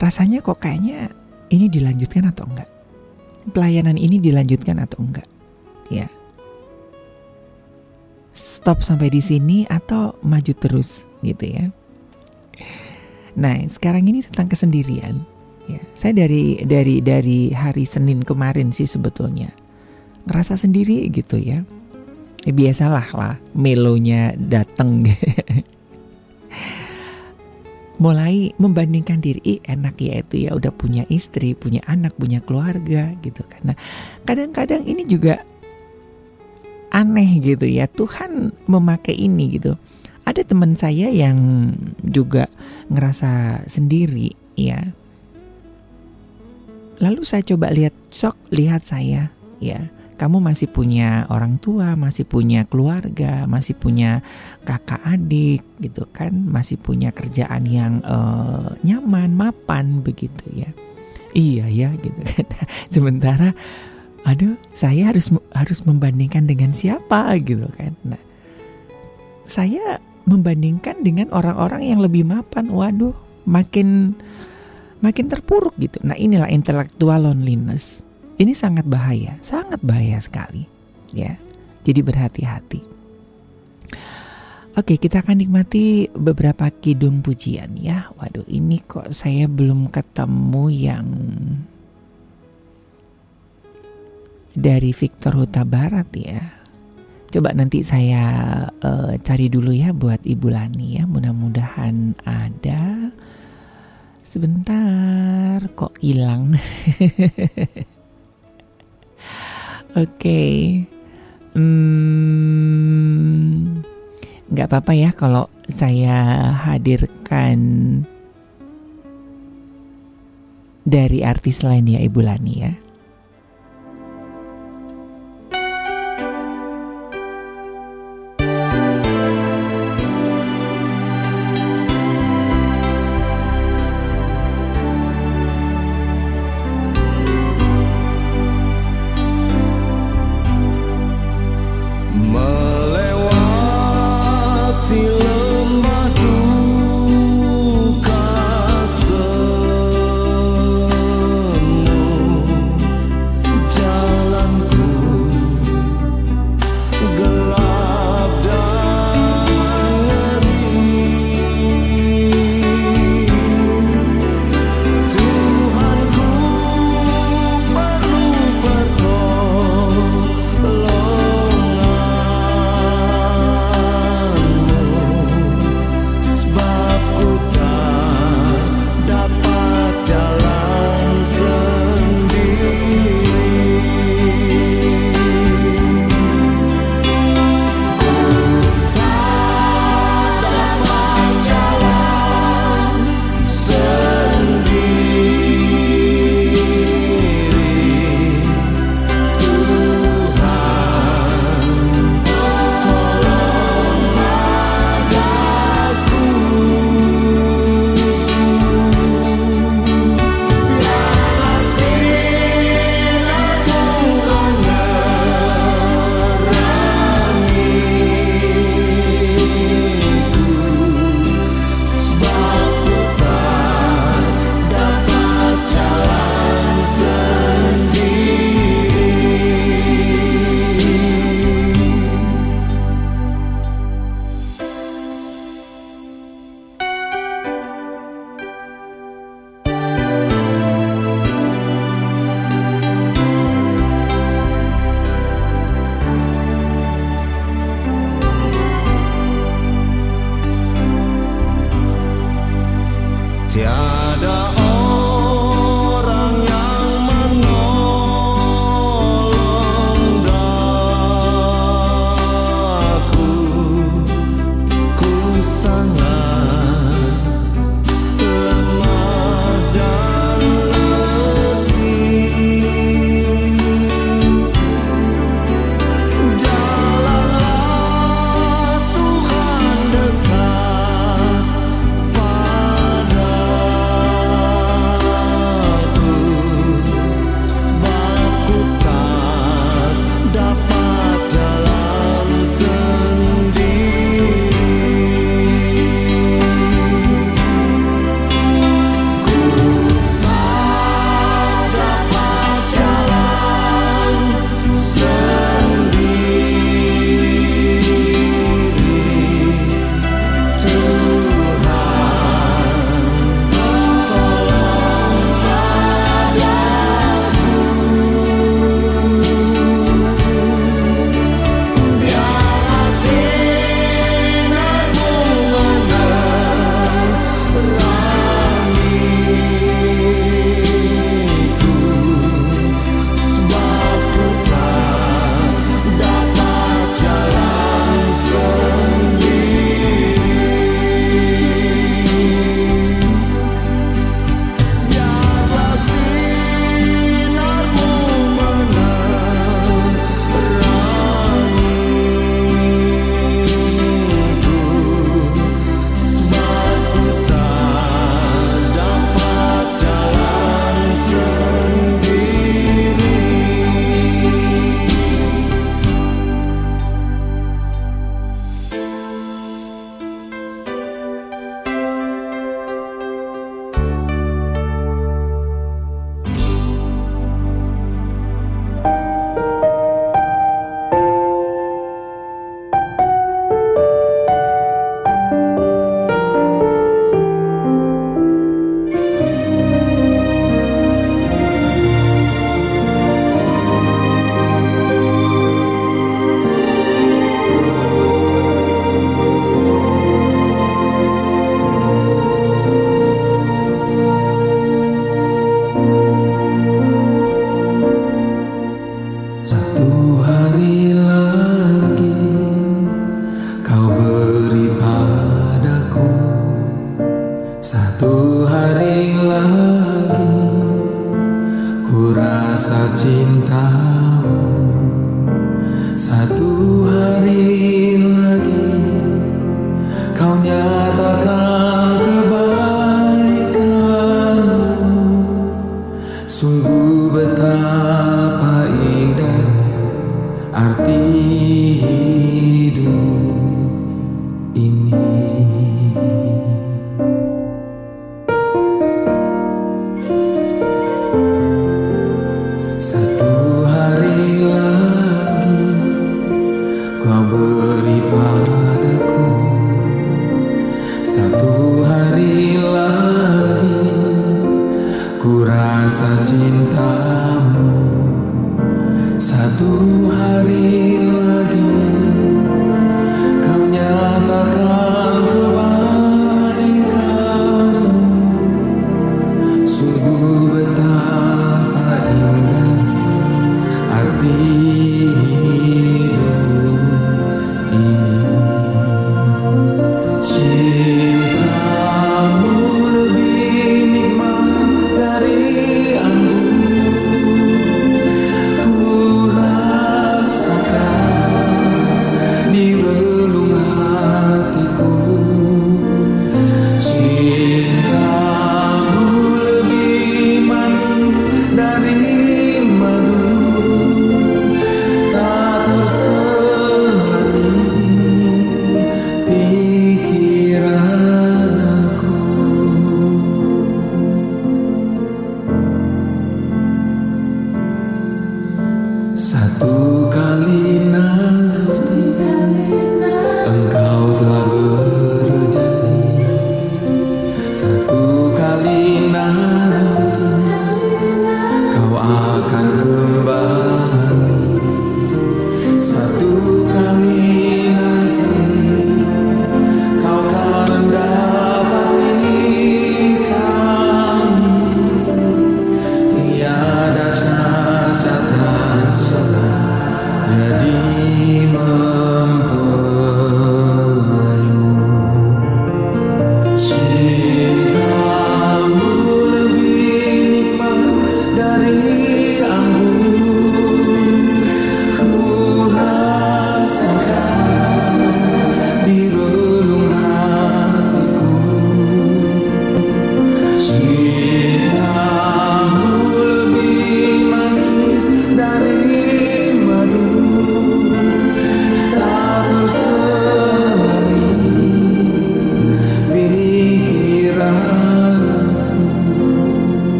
rasanya kok kayaknya ini dilanjutkan atau enggak? Pelayanan ini dilanjutkan atau enggak? Ya, stop sampai di sini atau maju terus gitu ya. Nah, sekarang ini tentang kesendirian. Ya, saya dari dari dari hari Senin kemarin sih sebetulnya ngerasa sendiri gitu ya ya biasalah lah melonya dateng mulai membandingkan diri Ih, enak ya itu ya udah punya istri punya anak punya keluarga gitu karena kadang-kadang ini juga aneh gitu ya Tuhan memakai ini gitu. Ada teman saya yang juga ngerasa sendiri ya. Lalu saya coba lihat sok lihat saya ya kamu masih punya orang tua, masih punya keluarga, masih punya kakak adik gitu kan, masih punya kerjaan yang uh, nyaman, mapan begitu ya. Iya ya gitu kan. Sementara aduh, saya harus harus membandingkan dengan siapa gitu kan. Nah, saya membandingkan dengan orang-orang yang lebih mapan. Waduh, makin makin terpuruk gitu. Nah, inilah intellectual loneliness ini sangat bahaya, sangat bahaya sekali, ya. Jadi berhati-hati. Oke, kita akan nikmati beberapa kidung pujian ya. Waduh, ini kok saya belum ketemu yang dari Victor Huta Barat ya. Coba nanti saya uh, cari dulu ya buat Ibu Lani ya. Mudah-mudahan ada. Sebentar kok hilang. Oke. Okay. Hmm, apa-apa ya kalau saya hadirkan dari artis lain ya Ibu Lani ya.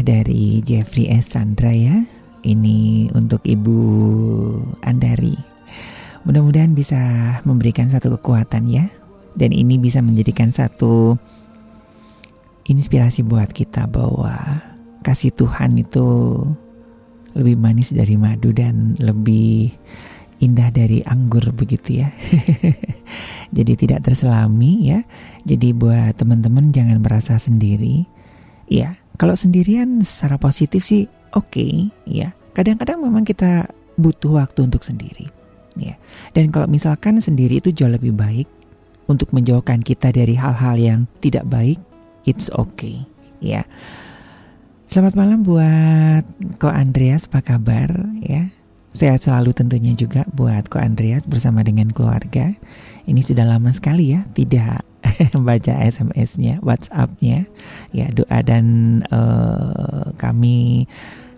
Indah dari Jeffrey S. Chandra ya. Ini untuk Ibu Andari. Mudah-mudahan bisa memberikan satu kekuatan ya. Dan ini bisa menjadikan satu inspirasi buat kita bahwa kasih Tuhan itu lebih manis dari madu dan lebih indah dari anggur begitu ya. Jadi tidak terselami ya. Jadi buat teman-teman jangan merasa sendiri. Ya, kalau sendirian secara positif sih oke okay, ya. Kadang-kadang memang kita butuh waktu untuk sendiri. Ya. Dan kalau misalkan sendiri itu jauh lebih baik untuk menjauhkan kita dari hal-hal yang tidak baik, it's okay ya. Selamat malam buat Ko Andreas, apa kabar ya? Sehat selalu tentunya juga buat Ko Andreas bersama dengan keluarga. Ini sudah lama sekali ya tidak baca SMS-nya, WhatsApp-nya. Ya doa dan uh, kami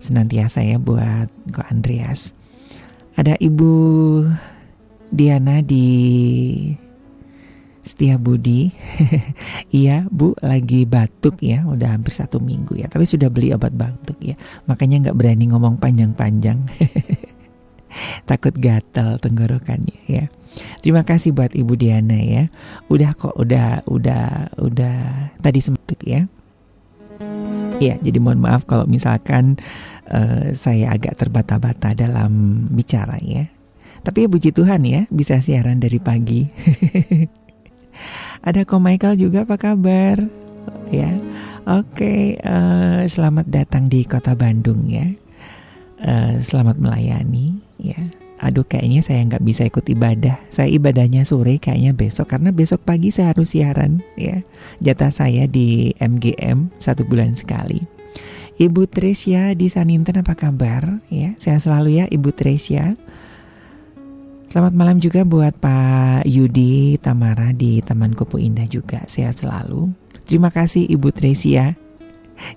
senantiasa ya buat Ko Andreas. Ada Ibu Diana di Setia Budi, iya Bu lagi batuk ya, udah hampir satu minggu ya. Tapi sudah beli obat batuk ya, makanya nggak berani ngomong panjang-panjang. Takut gatal tenggorokannya ya. Terima kasih buat Ibu Diana ya. Udah kok, udah, udah, udah tadi sempat ya. Ya, jadi mohon maaf kalau misalkan uh, saya agak terbata-bata dalam bicara ya. Tapi ya puji Tuhan ya, bisa siaran dari pagi. Ada Ko Michael juga apa kabar? Ya, oke. Okay, uh, eh, selamat datang di kota Bandung ya. Uh, selamat melayani ya. Aduh kayaknya saya nggak bisa ikut ibadah. Saya ibadahnya sore kayaknya besok karena besok pagi saya harus siaran ya. Jatah saya di MGM satu bulan sekali. Ibu Tresia di Saninten apa kabar? Ya, saya selalu ya Ibu Tresia. Selamat malam juga buat Pak Yudi Tamara di Taman Kupu Indah juga. Sehat selalu. Terima kasih Ibu Tresia.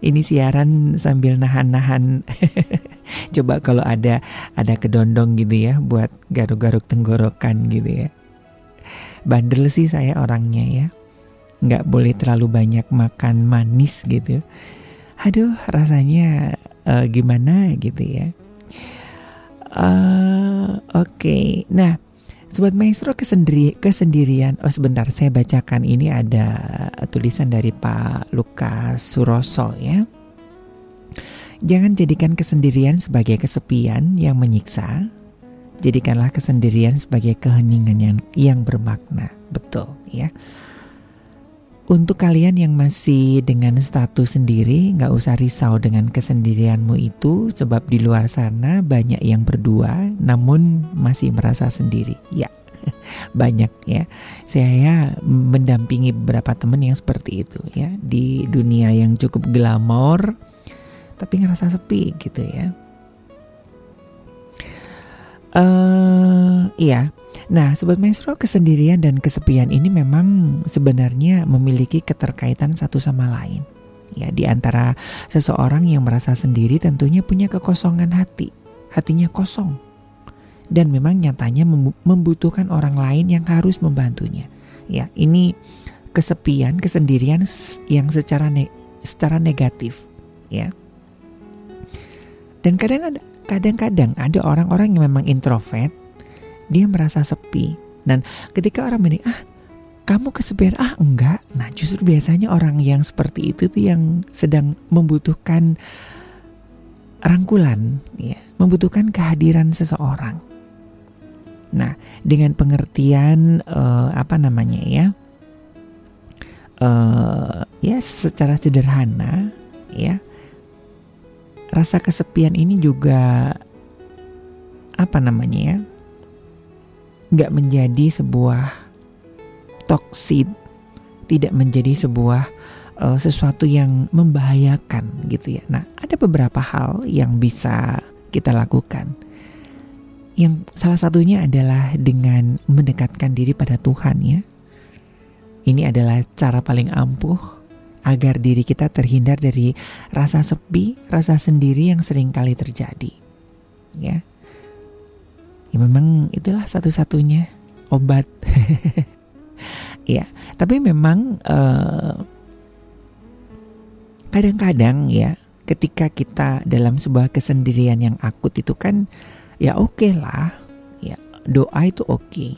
Ini siaran sambil nahan-nahan. Coba kalau ada ada kedondong gitu ya buat garuk-garuk tenggorokan gitu ya. Bandel sih saya orangnya ya. Nggak boleh terlalu banyak makan manis gitu. Aduh rasanya uh, gimana gitu ya Uh, Oke, okay. nah Sobat Maestro kesendiri, kesendirian. Oh sebentar, saya bacakan ini ada tulisan dari Pak Lukas Suroso ya. Jangan jadikan kesendirian sebagai kesepian yang menyiksa. Jadikanlah kesendirian sebagai keheningan yang yang bermakna. Betul ya. Untuk kalian yang masih dengan status sendiri, nggak usah risau dengan kesendirianmu itu, sebab di luar sana banyak yang berdua, namun masih merasa sendiri. Ya, banyak ya. Saya mendampingi beberapa teman yang seperti itu ya, di dunia yang cukup glamor, tapi ngerasa sepi gitu ya. Uh, iya, Nah, Sobat Maestro, kesendirian dan kesepian ini memang sebenarnya memiliki keterkaitan satu sama lain. Ya, di antara seseorang yang merasa sendiri tentunya punya kekosongan hati. Hatinya kosong. Dan memang nyatanya membutuhkan orang lain yang harus membantunya. Ya, ini kesepian, kesendirian yang secara ne secara negatif, ya. Dan kadang kadang-kadang ada orang-orang yang memang introvert dia merasa sepi. Dan ketika orang bilang, ah kamu kesepian, ah enggak. Nah justru biasanya orang yang seperti itu tuh yang sedang membutuhkan rangkulan, ya, membutuhkan kehadiran seseorang. Nah dengan pengertian uh, apa namanya ya, uh, ya secara sederhana, ya rasa kesepian ini juga apa namanya ya nggak menjadi sebuah toksid, tidak menjadi sebuah uh, sesuatu yang membahayakan gitu ya. Nah, ada beberapa hal yang bisa kita lakukan. Yang salah satunya adalah dengan mendekatkan diri pada Tuhan ya. Ini adalah cara paling ampuh agar diri kita terhindar dari rasa sepi, rasa sendiri yang sering kali terjadi. Ya ya memang itulah satu-satunya obat ya tapi memang eh, kadang-kadang ya ketika kita dalam sebuah kesendirian yang akut itu kan ya oke okay lah ya doa itu oke.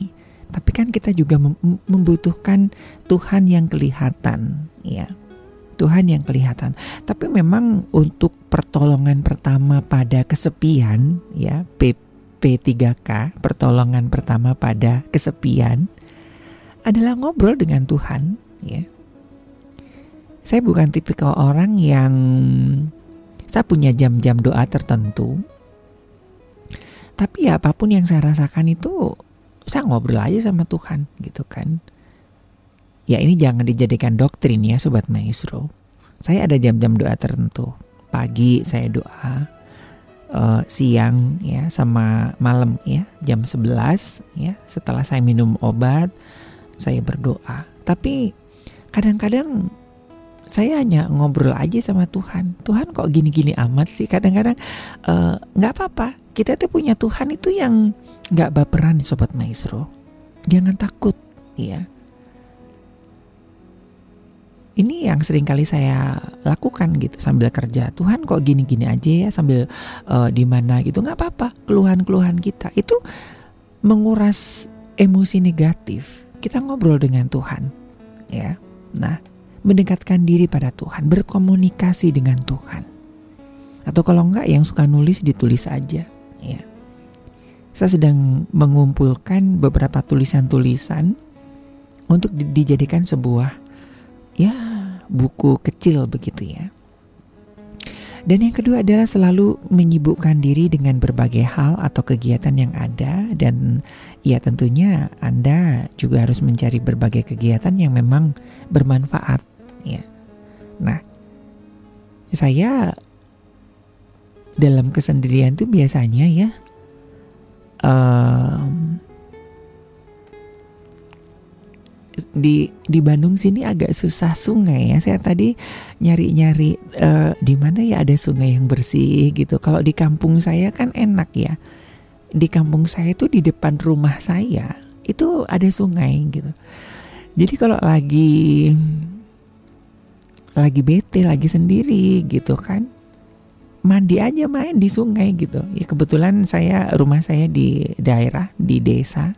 Tapi kan kita juga mem- membutuhkan Tuhan yang kelihatan, ya. Tuhan yang kelihatan. Tapi memang untuk pertolongan pertama pada kesepian, ya, P3K, pertolongan pertama pada kesepian adalah ngobrol dengan Tuhan, ya. Saya bukan tipikal orang yang saya punya jam-jam doa tertentu. Tapi ya apa pun yang saya rasakan itu saya ngobrol aja sama Tuhan gitu kan. Ya ini jangan dijadikan doktrin ya Sobat Maestro. Saya ada jam-jam doa tertentu. Pagi saya doa, uh, siang ya sama malam ya jam 11 ya setelah saya minum obat saya berdoa. Tapi kadang-kadang saya hanya ngobrol aja sama Tuhan. Tuhan kok gini-gini amat sih? Kadang-kadang eh, nggak uh, apa-apa. Kita tuh punya Tuhan itu yang nggak baperan, sobat maestro. Jangan takut, ya. Ini yang sering kali saya lakukan gitu sambil kerja. Tuhan kok gini-gini aja ya sambil uh, di mana gitu nggak apa-apa. Keluhan-keluhan kita itu menguras emosi negatif. Kita ngobrol dengan Tuhan, ya. Nah, mendekatkan diri pada Tuhan, berkomunikasi dengan Tuhan. Atau kalau enggak yang suka nulis ditulis aja, ya. Saya sedang mengumpulkan beberapa tulisan-tulisan untuk dijadikan sebuah ya buku kecil begitu ya. Dan yang kedua adalah selalu menyibukkan diri dengan berbagai hal atau kegiatan yang ada dan ya tentunya Anda juga harus mencari berbagai kegiatan yang memang bermanfaat ya. Nah, saya dalam kesendirian tuh biasanya ya um, di di Bandung sini agak susah sungai ya. Saya tadi nyari-nyari uh, di mana ya ada sungai yang bersih gitu. Kalau di kampung saya kan enak ya. Di kampung saya itu di depan rumah saya itu ada sungai gitu. Jadi kalau lagi lagi bete, lagi sendiri gitu kan. Mandi aja main di sungai gitu. Ya kebetulan saya rumah saya di daerah di desa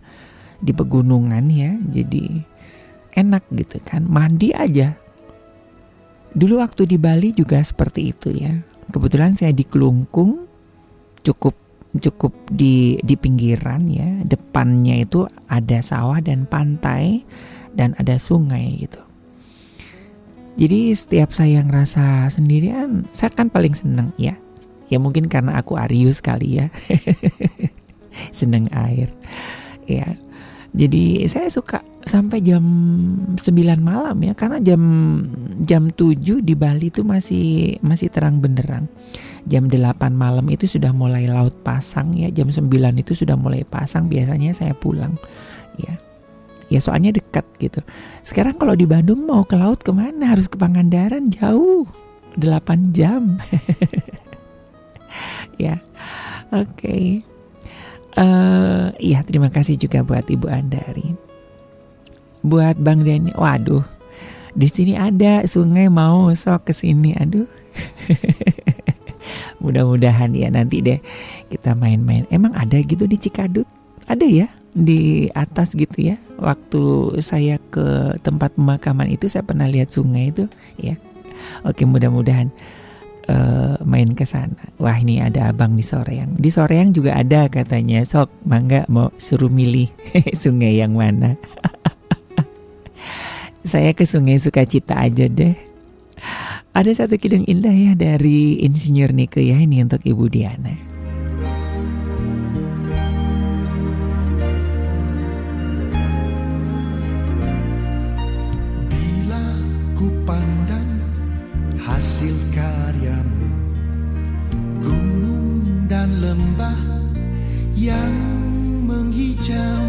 di pegunungan ya. Jadi enak gitu kan. Mandi aja. Dulu waktu di Bali juga seperti itu ya. Kebetulan saya di Kelungkung cukup cukup di di pinggiran ya. Depannya itu ada sawah dan pantai dan ada sungai gitu. Jadi setiap saya ngerasa sendirian saya kan paling seneng ya. Ya mungkin karena aku Arius kali ya. Seneng air. Ya jadi saya suka sampai jam 9 malam ya karena jam jam 7 di Bali itu masih masih terang benderang. Jam 8 malam itu sudah mulai laut pasang ya, jam 9 itu sudah mulai pasang biasanya saya pulang. Ya. Ya soalnya dekat gitu. Sekarang kalau di Bandung mau ke laut ke mana? Harus ke Pangandaran jauh. 8 jam. ya. Oke. Okay. Uh, iya terima kasih juga buat Ibu Andari. Buat Bang Dani, waduh, di sini ada sungai mau sok ke sini, aduh. Mudah-mudahan ya nanti deh kita main-main. Emang ada gitu di Cikadut? Ada ya di atas gitu ya. Waktu saya ke tempat pemakaman itu saya pernah lihat sungai itu ya. Oke mudah-mudahan uh, main ke sana. Wah ini ada abang di Soreang. Di Soreang juga ada katanya. Sok mangga mau suruh milih sungai yang mana. Saya ke Sungai Sukacita aja deh. Ada satu kidung indah ya dari Insinyur Nike ya ini untuk Ibu Diana. Bila ku pandang hasil lembah yang menghijau.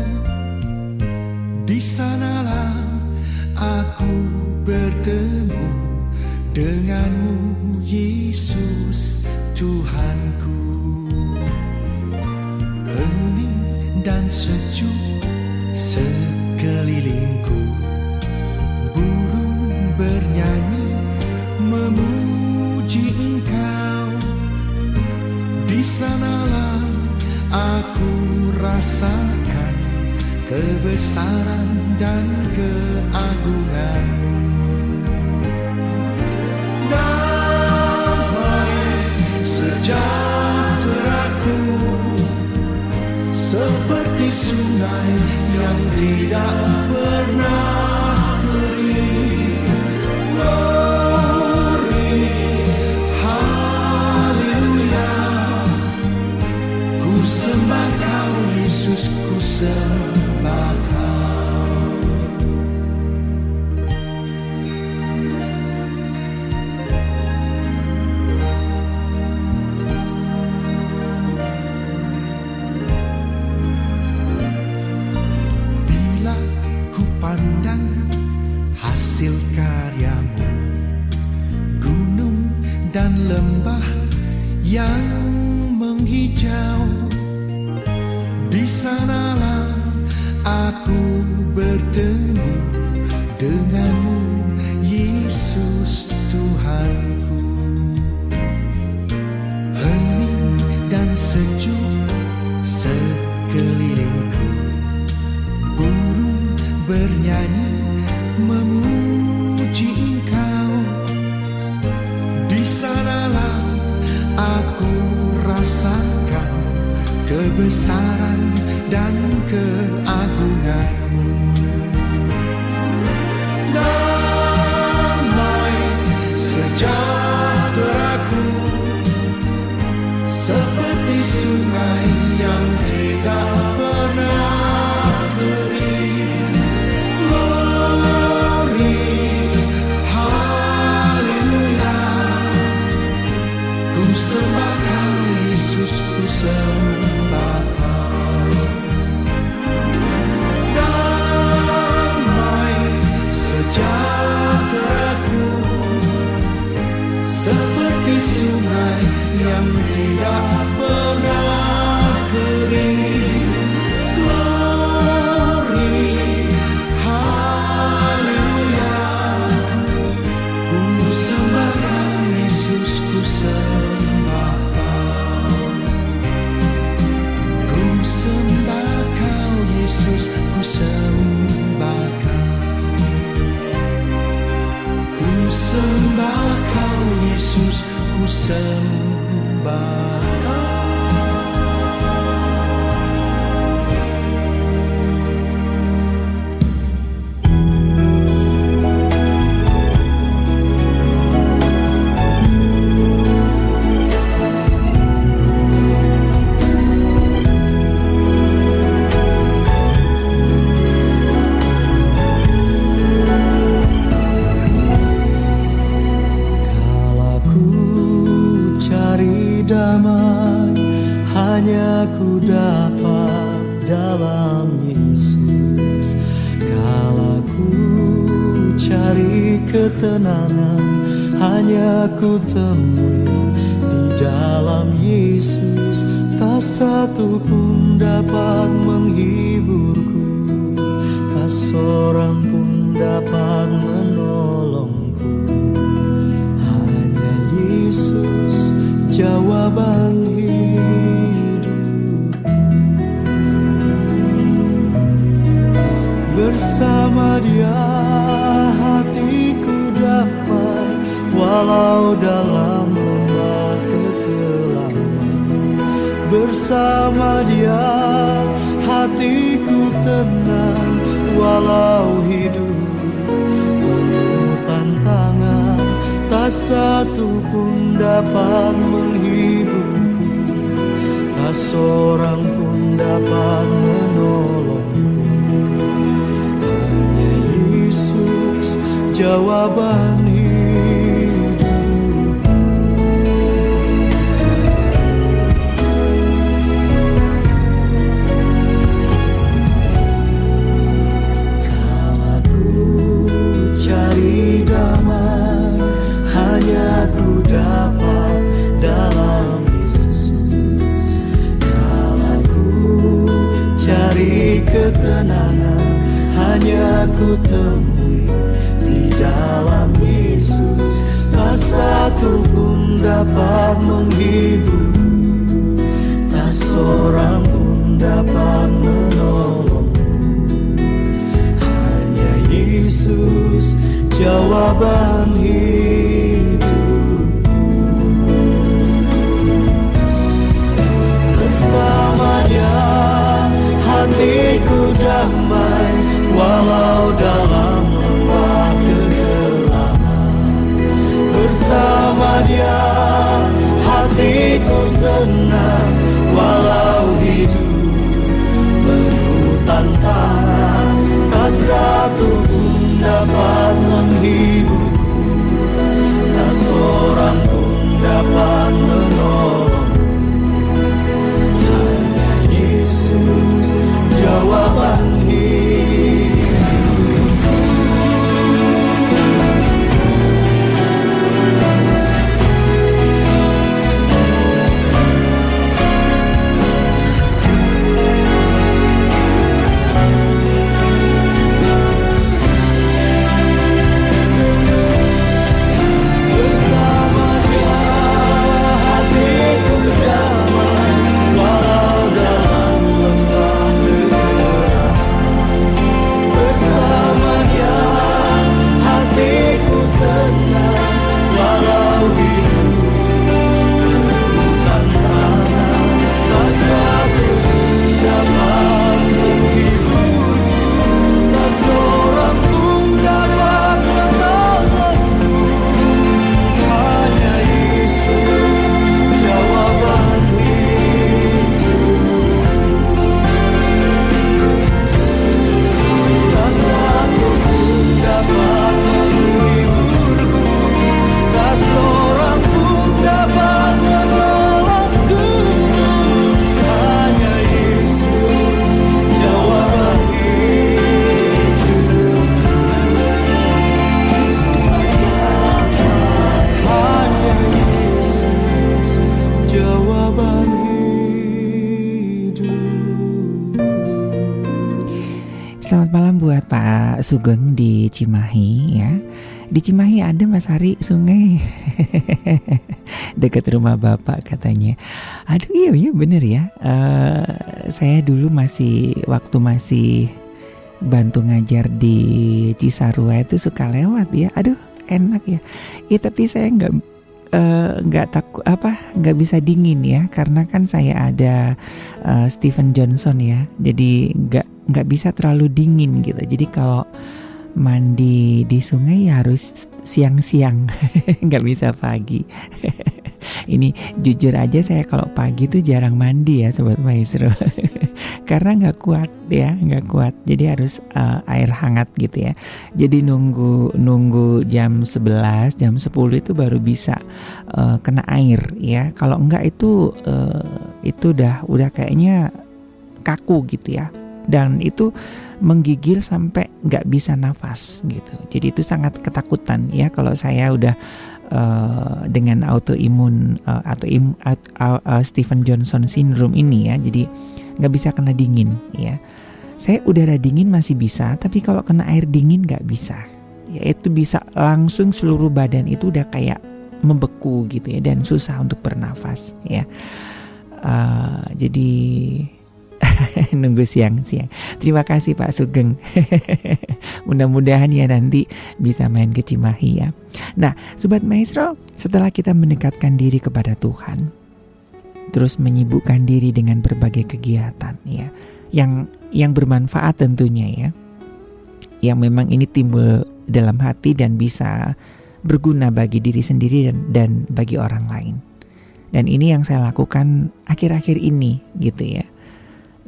Di sanalah aku bertemu denganmu Yesus Tuhanku. Hening dan sejuk sekelilingku Di sanalah aku rasakan kebesaran dan keagungan. Damai sejahteraku Seperti sungai yang tidak pernah Yesus, ku sembah kau Bila ku pandang hasil karyamu Gunung dan lembah yang menghijau sanalah aku bertemu denganmu Yesus Tuhanku. Hening dan sejuk sekelilingku. Burung bernyanyi memuji engkau. Di sanalah aku rasakan kebesaran dan keagunganmu ketenangan Hanya ku temui di dalam Yesus. Tak satu pun dapat menghiburku Tak seorang pun dapat menolongku. Hanya Yesus jawaban hidup Bersama dia hatiku damai Walau dalam lembah kekelaman Bersama dia hatiku tenang Walau hidup penuh tantangan Tak satu pun dapat menghiburku Tak seorang pun dapat menolongku jawaban hidup. Kala ku cari damai Hanya ku dapat dalam Yesus. Kala ku cari ketenangan Hanya ku temui. di dalam Yesus Tak satu pun dapat menghibur Tak seorang pun dapat menolongmu Hanya Yesus jawaban hidup. Bersamanya hatiku damai Walau dalam bersama dia. Hatiku tenang walau hidup penuh tantangan tak satu pun dapat menghiburku. Tak seorang pun dapat Sugeng di Cimahi ya. Di Cimahi ada Mas Hari sungai dekat rumah Bapak katanya. Aduh iya iya bener ya. Eh, saya dulu masih waktu masih bantu ngajar di Cisarua itu suka lewat ya. Aduh enak ya. Iya tapi saya nggak eh, nggak takut apa nggak bisa dingin ya karena kan saya ada eh, Stephen Johnson ya. Jadi nggak nggak bisa terlalu dingin gitu. Jadi kalau mandi di sungai ya harus siang-siang, nggak bisa pagi. Ini jujur aja saya kalau pagi tuh jarang mandi ya sobat maestro, karena nggak kuat ya, nggak kuat. Jadi harus eh, air hangat gitu ya. Jadi nunggu nunggu jam 11, jam 10 itu baru bisa eh, kena air ya. Kalau enggak itu eh, itu udah udah kayaknya kaku gitu ya dan itu menggigil sampai nggak bisa nafas gitu. Jadi itu sangat ketakutan ya kalau saya udah eh, dengan autoimun eh, atau im, uh, uh, Stephen Johnson syndrome ini ya. Jadi nggak bisa kena dingin ya. Saya udara dingin masih bisa, tapi kalau kena air dingin nggak bisa. Ya itu bisa langsung seluruh badan itu udah kayak membeku gitu ya dan susah untuk bernafas ya. Eh, jadi nunggu siang-siang. Terima kasih Pak Sugeng. Mudah-mudahan ya nanti bisa main ke Cimahi ya. Nah, Sobat Maestro, setelah kita mendekatkan diri kepada Tuhan, terus menyibukkan diri dengan berbagai kegiatan ya, yang yang bermanfaat tentunya ya, yang memang ini timbul dalam hati dan bisa berguna bagi diri sendiri dan, dan bagi orang lain. Dan ini yang saya lakukan akhir-akhir ini gitu ya.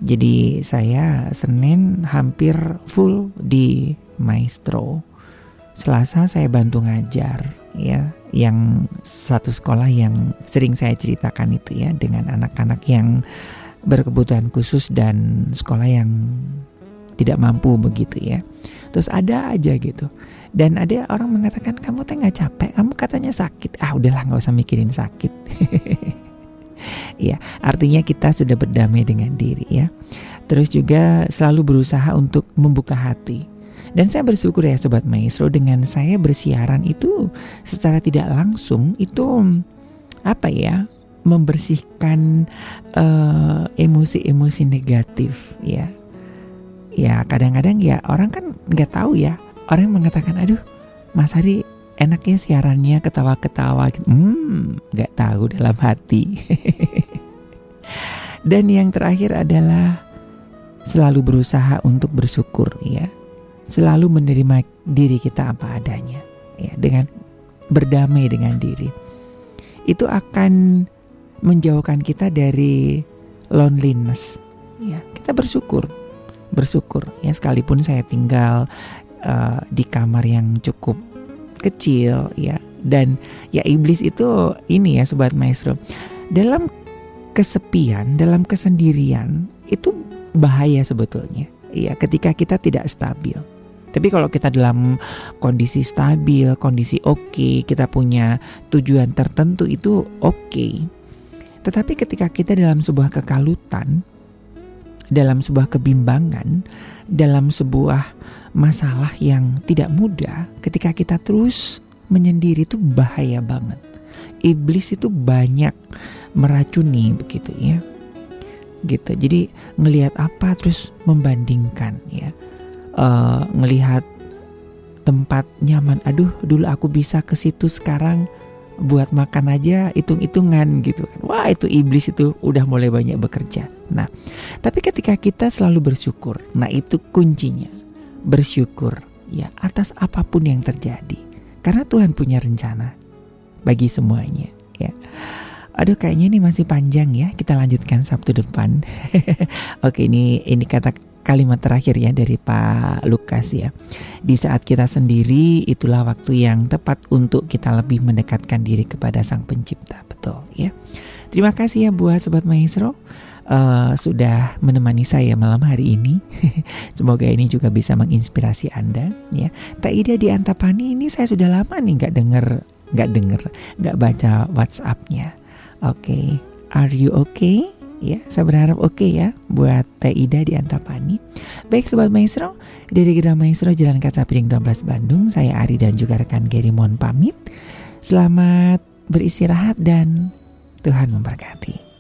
Jadi saya Senin hampir full di Maestro. Selasa saya bantu ngajar ya, yang satu sekolah yang sering saya ceritakan itu ya dengan anak-anak yang berkebutuhan khusus dan sekolah yang tidak mampu begitu ya. Terus ada aja gitu. Dan ada orang mengatakan kamu teh nggak capek, kamu katanya sakit. Ah udahlah nggak usah mikirin sakit. Ya, artinya kita sudah berdamai dengan diri ya. Terus juga selalu berusaha untuk membuka hati. Dan saya bersyukur ya sobat maestro dengan saya bersiaran itu secara tidak langsung itu apa ya membersihkan eh, emosi-emosi negatif ya. Ya kadang-kadang ya orang kan nggak tahu ya orang yang mengatakan aduh Mas Hari enaknya siarannya ketawa-ketawa gitu. Hmm, nggak tahu dalam hati. Dan yang terakhir adalah selalu berusaha untuk bersyukur ya. Selalu menerima diri kita apa adanya ya dengan berdamai dengan diri. Itu akan menjauhkan kita dari loneliness ya. Kita bersyukur. Bersyukur ya sekalipun saya tinggal uh, di kamar yang cukup kecil ya dan ya iblis itu ini ya sobat maestro dalam kesepian dalam kesendirian itu bahaya sebetulnya ya ketika kita tidak stabil tapi kalau kita dalam kondisi stabil, kondisi oke, okay, kita punya tujuan tertentu itu oke. Okay. Tetapi ketika kita dalam sebuah kekalutan, dalam sebuah kebimbangan, dalam sebuah masalah yang tidak mudah, ketika kita terus menyendiri itu bahaya banget. Iblis itu banyak meracuni begitu ya. Gitu. Jadi ngelihat apa terus membandingkan ya. Uh, ngelihat tempat nyaman. Aduh, dulu aku bisa ke situ sekarang buat makan aja hitung-hitungan gitu kan. Wah, itu iblis itu udah mulai banyak bekerja. Nah, tapi ketika kita selalu bersyukur, nah itu kuncinya. Bersyukur ya atas apa pun yang terjadi. Karena Tuhan punya rencana bagi semuanya ya. Aduh kayaknya ini masih panjang ya. Kita lanjutkan Sabtu depan. Oke, ini ini kata kalimat terakhir ya dari Pak Lukas ya. Di saat kita sendiri itulah waktu yang tepat untuk kita lebih mendekatkan diri kepada Sang Pencipta. Betul ya. Terima kasih ya buat sobat maestro uh, sudah menemani saya malam hari ini. Semoga ini juga bisa menginspirasi Anda ya. Taida di Antapani ini saya sudah lama nih nggak denger nggak denger nggak baca WhatsAppnya. Oke, okay. are you okay? Ya, saya berharap oke okay ya buat Teh Ida di Antapani. Baik Sobat Maestro, dari Gedang Maestro Jalan Kaca Piring 12 Bandung, saya Ari dan juga rekan Gary mohon pamit. Selamat beristirahat dan Tuhan memberkati.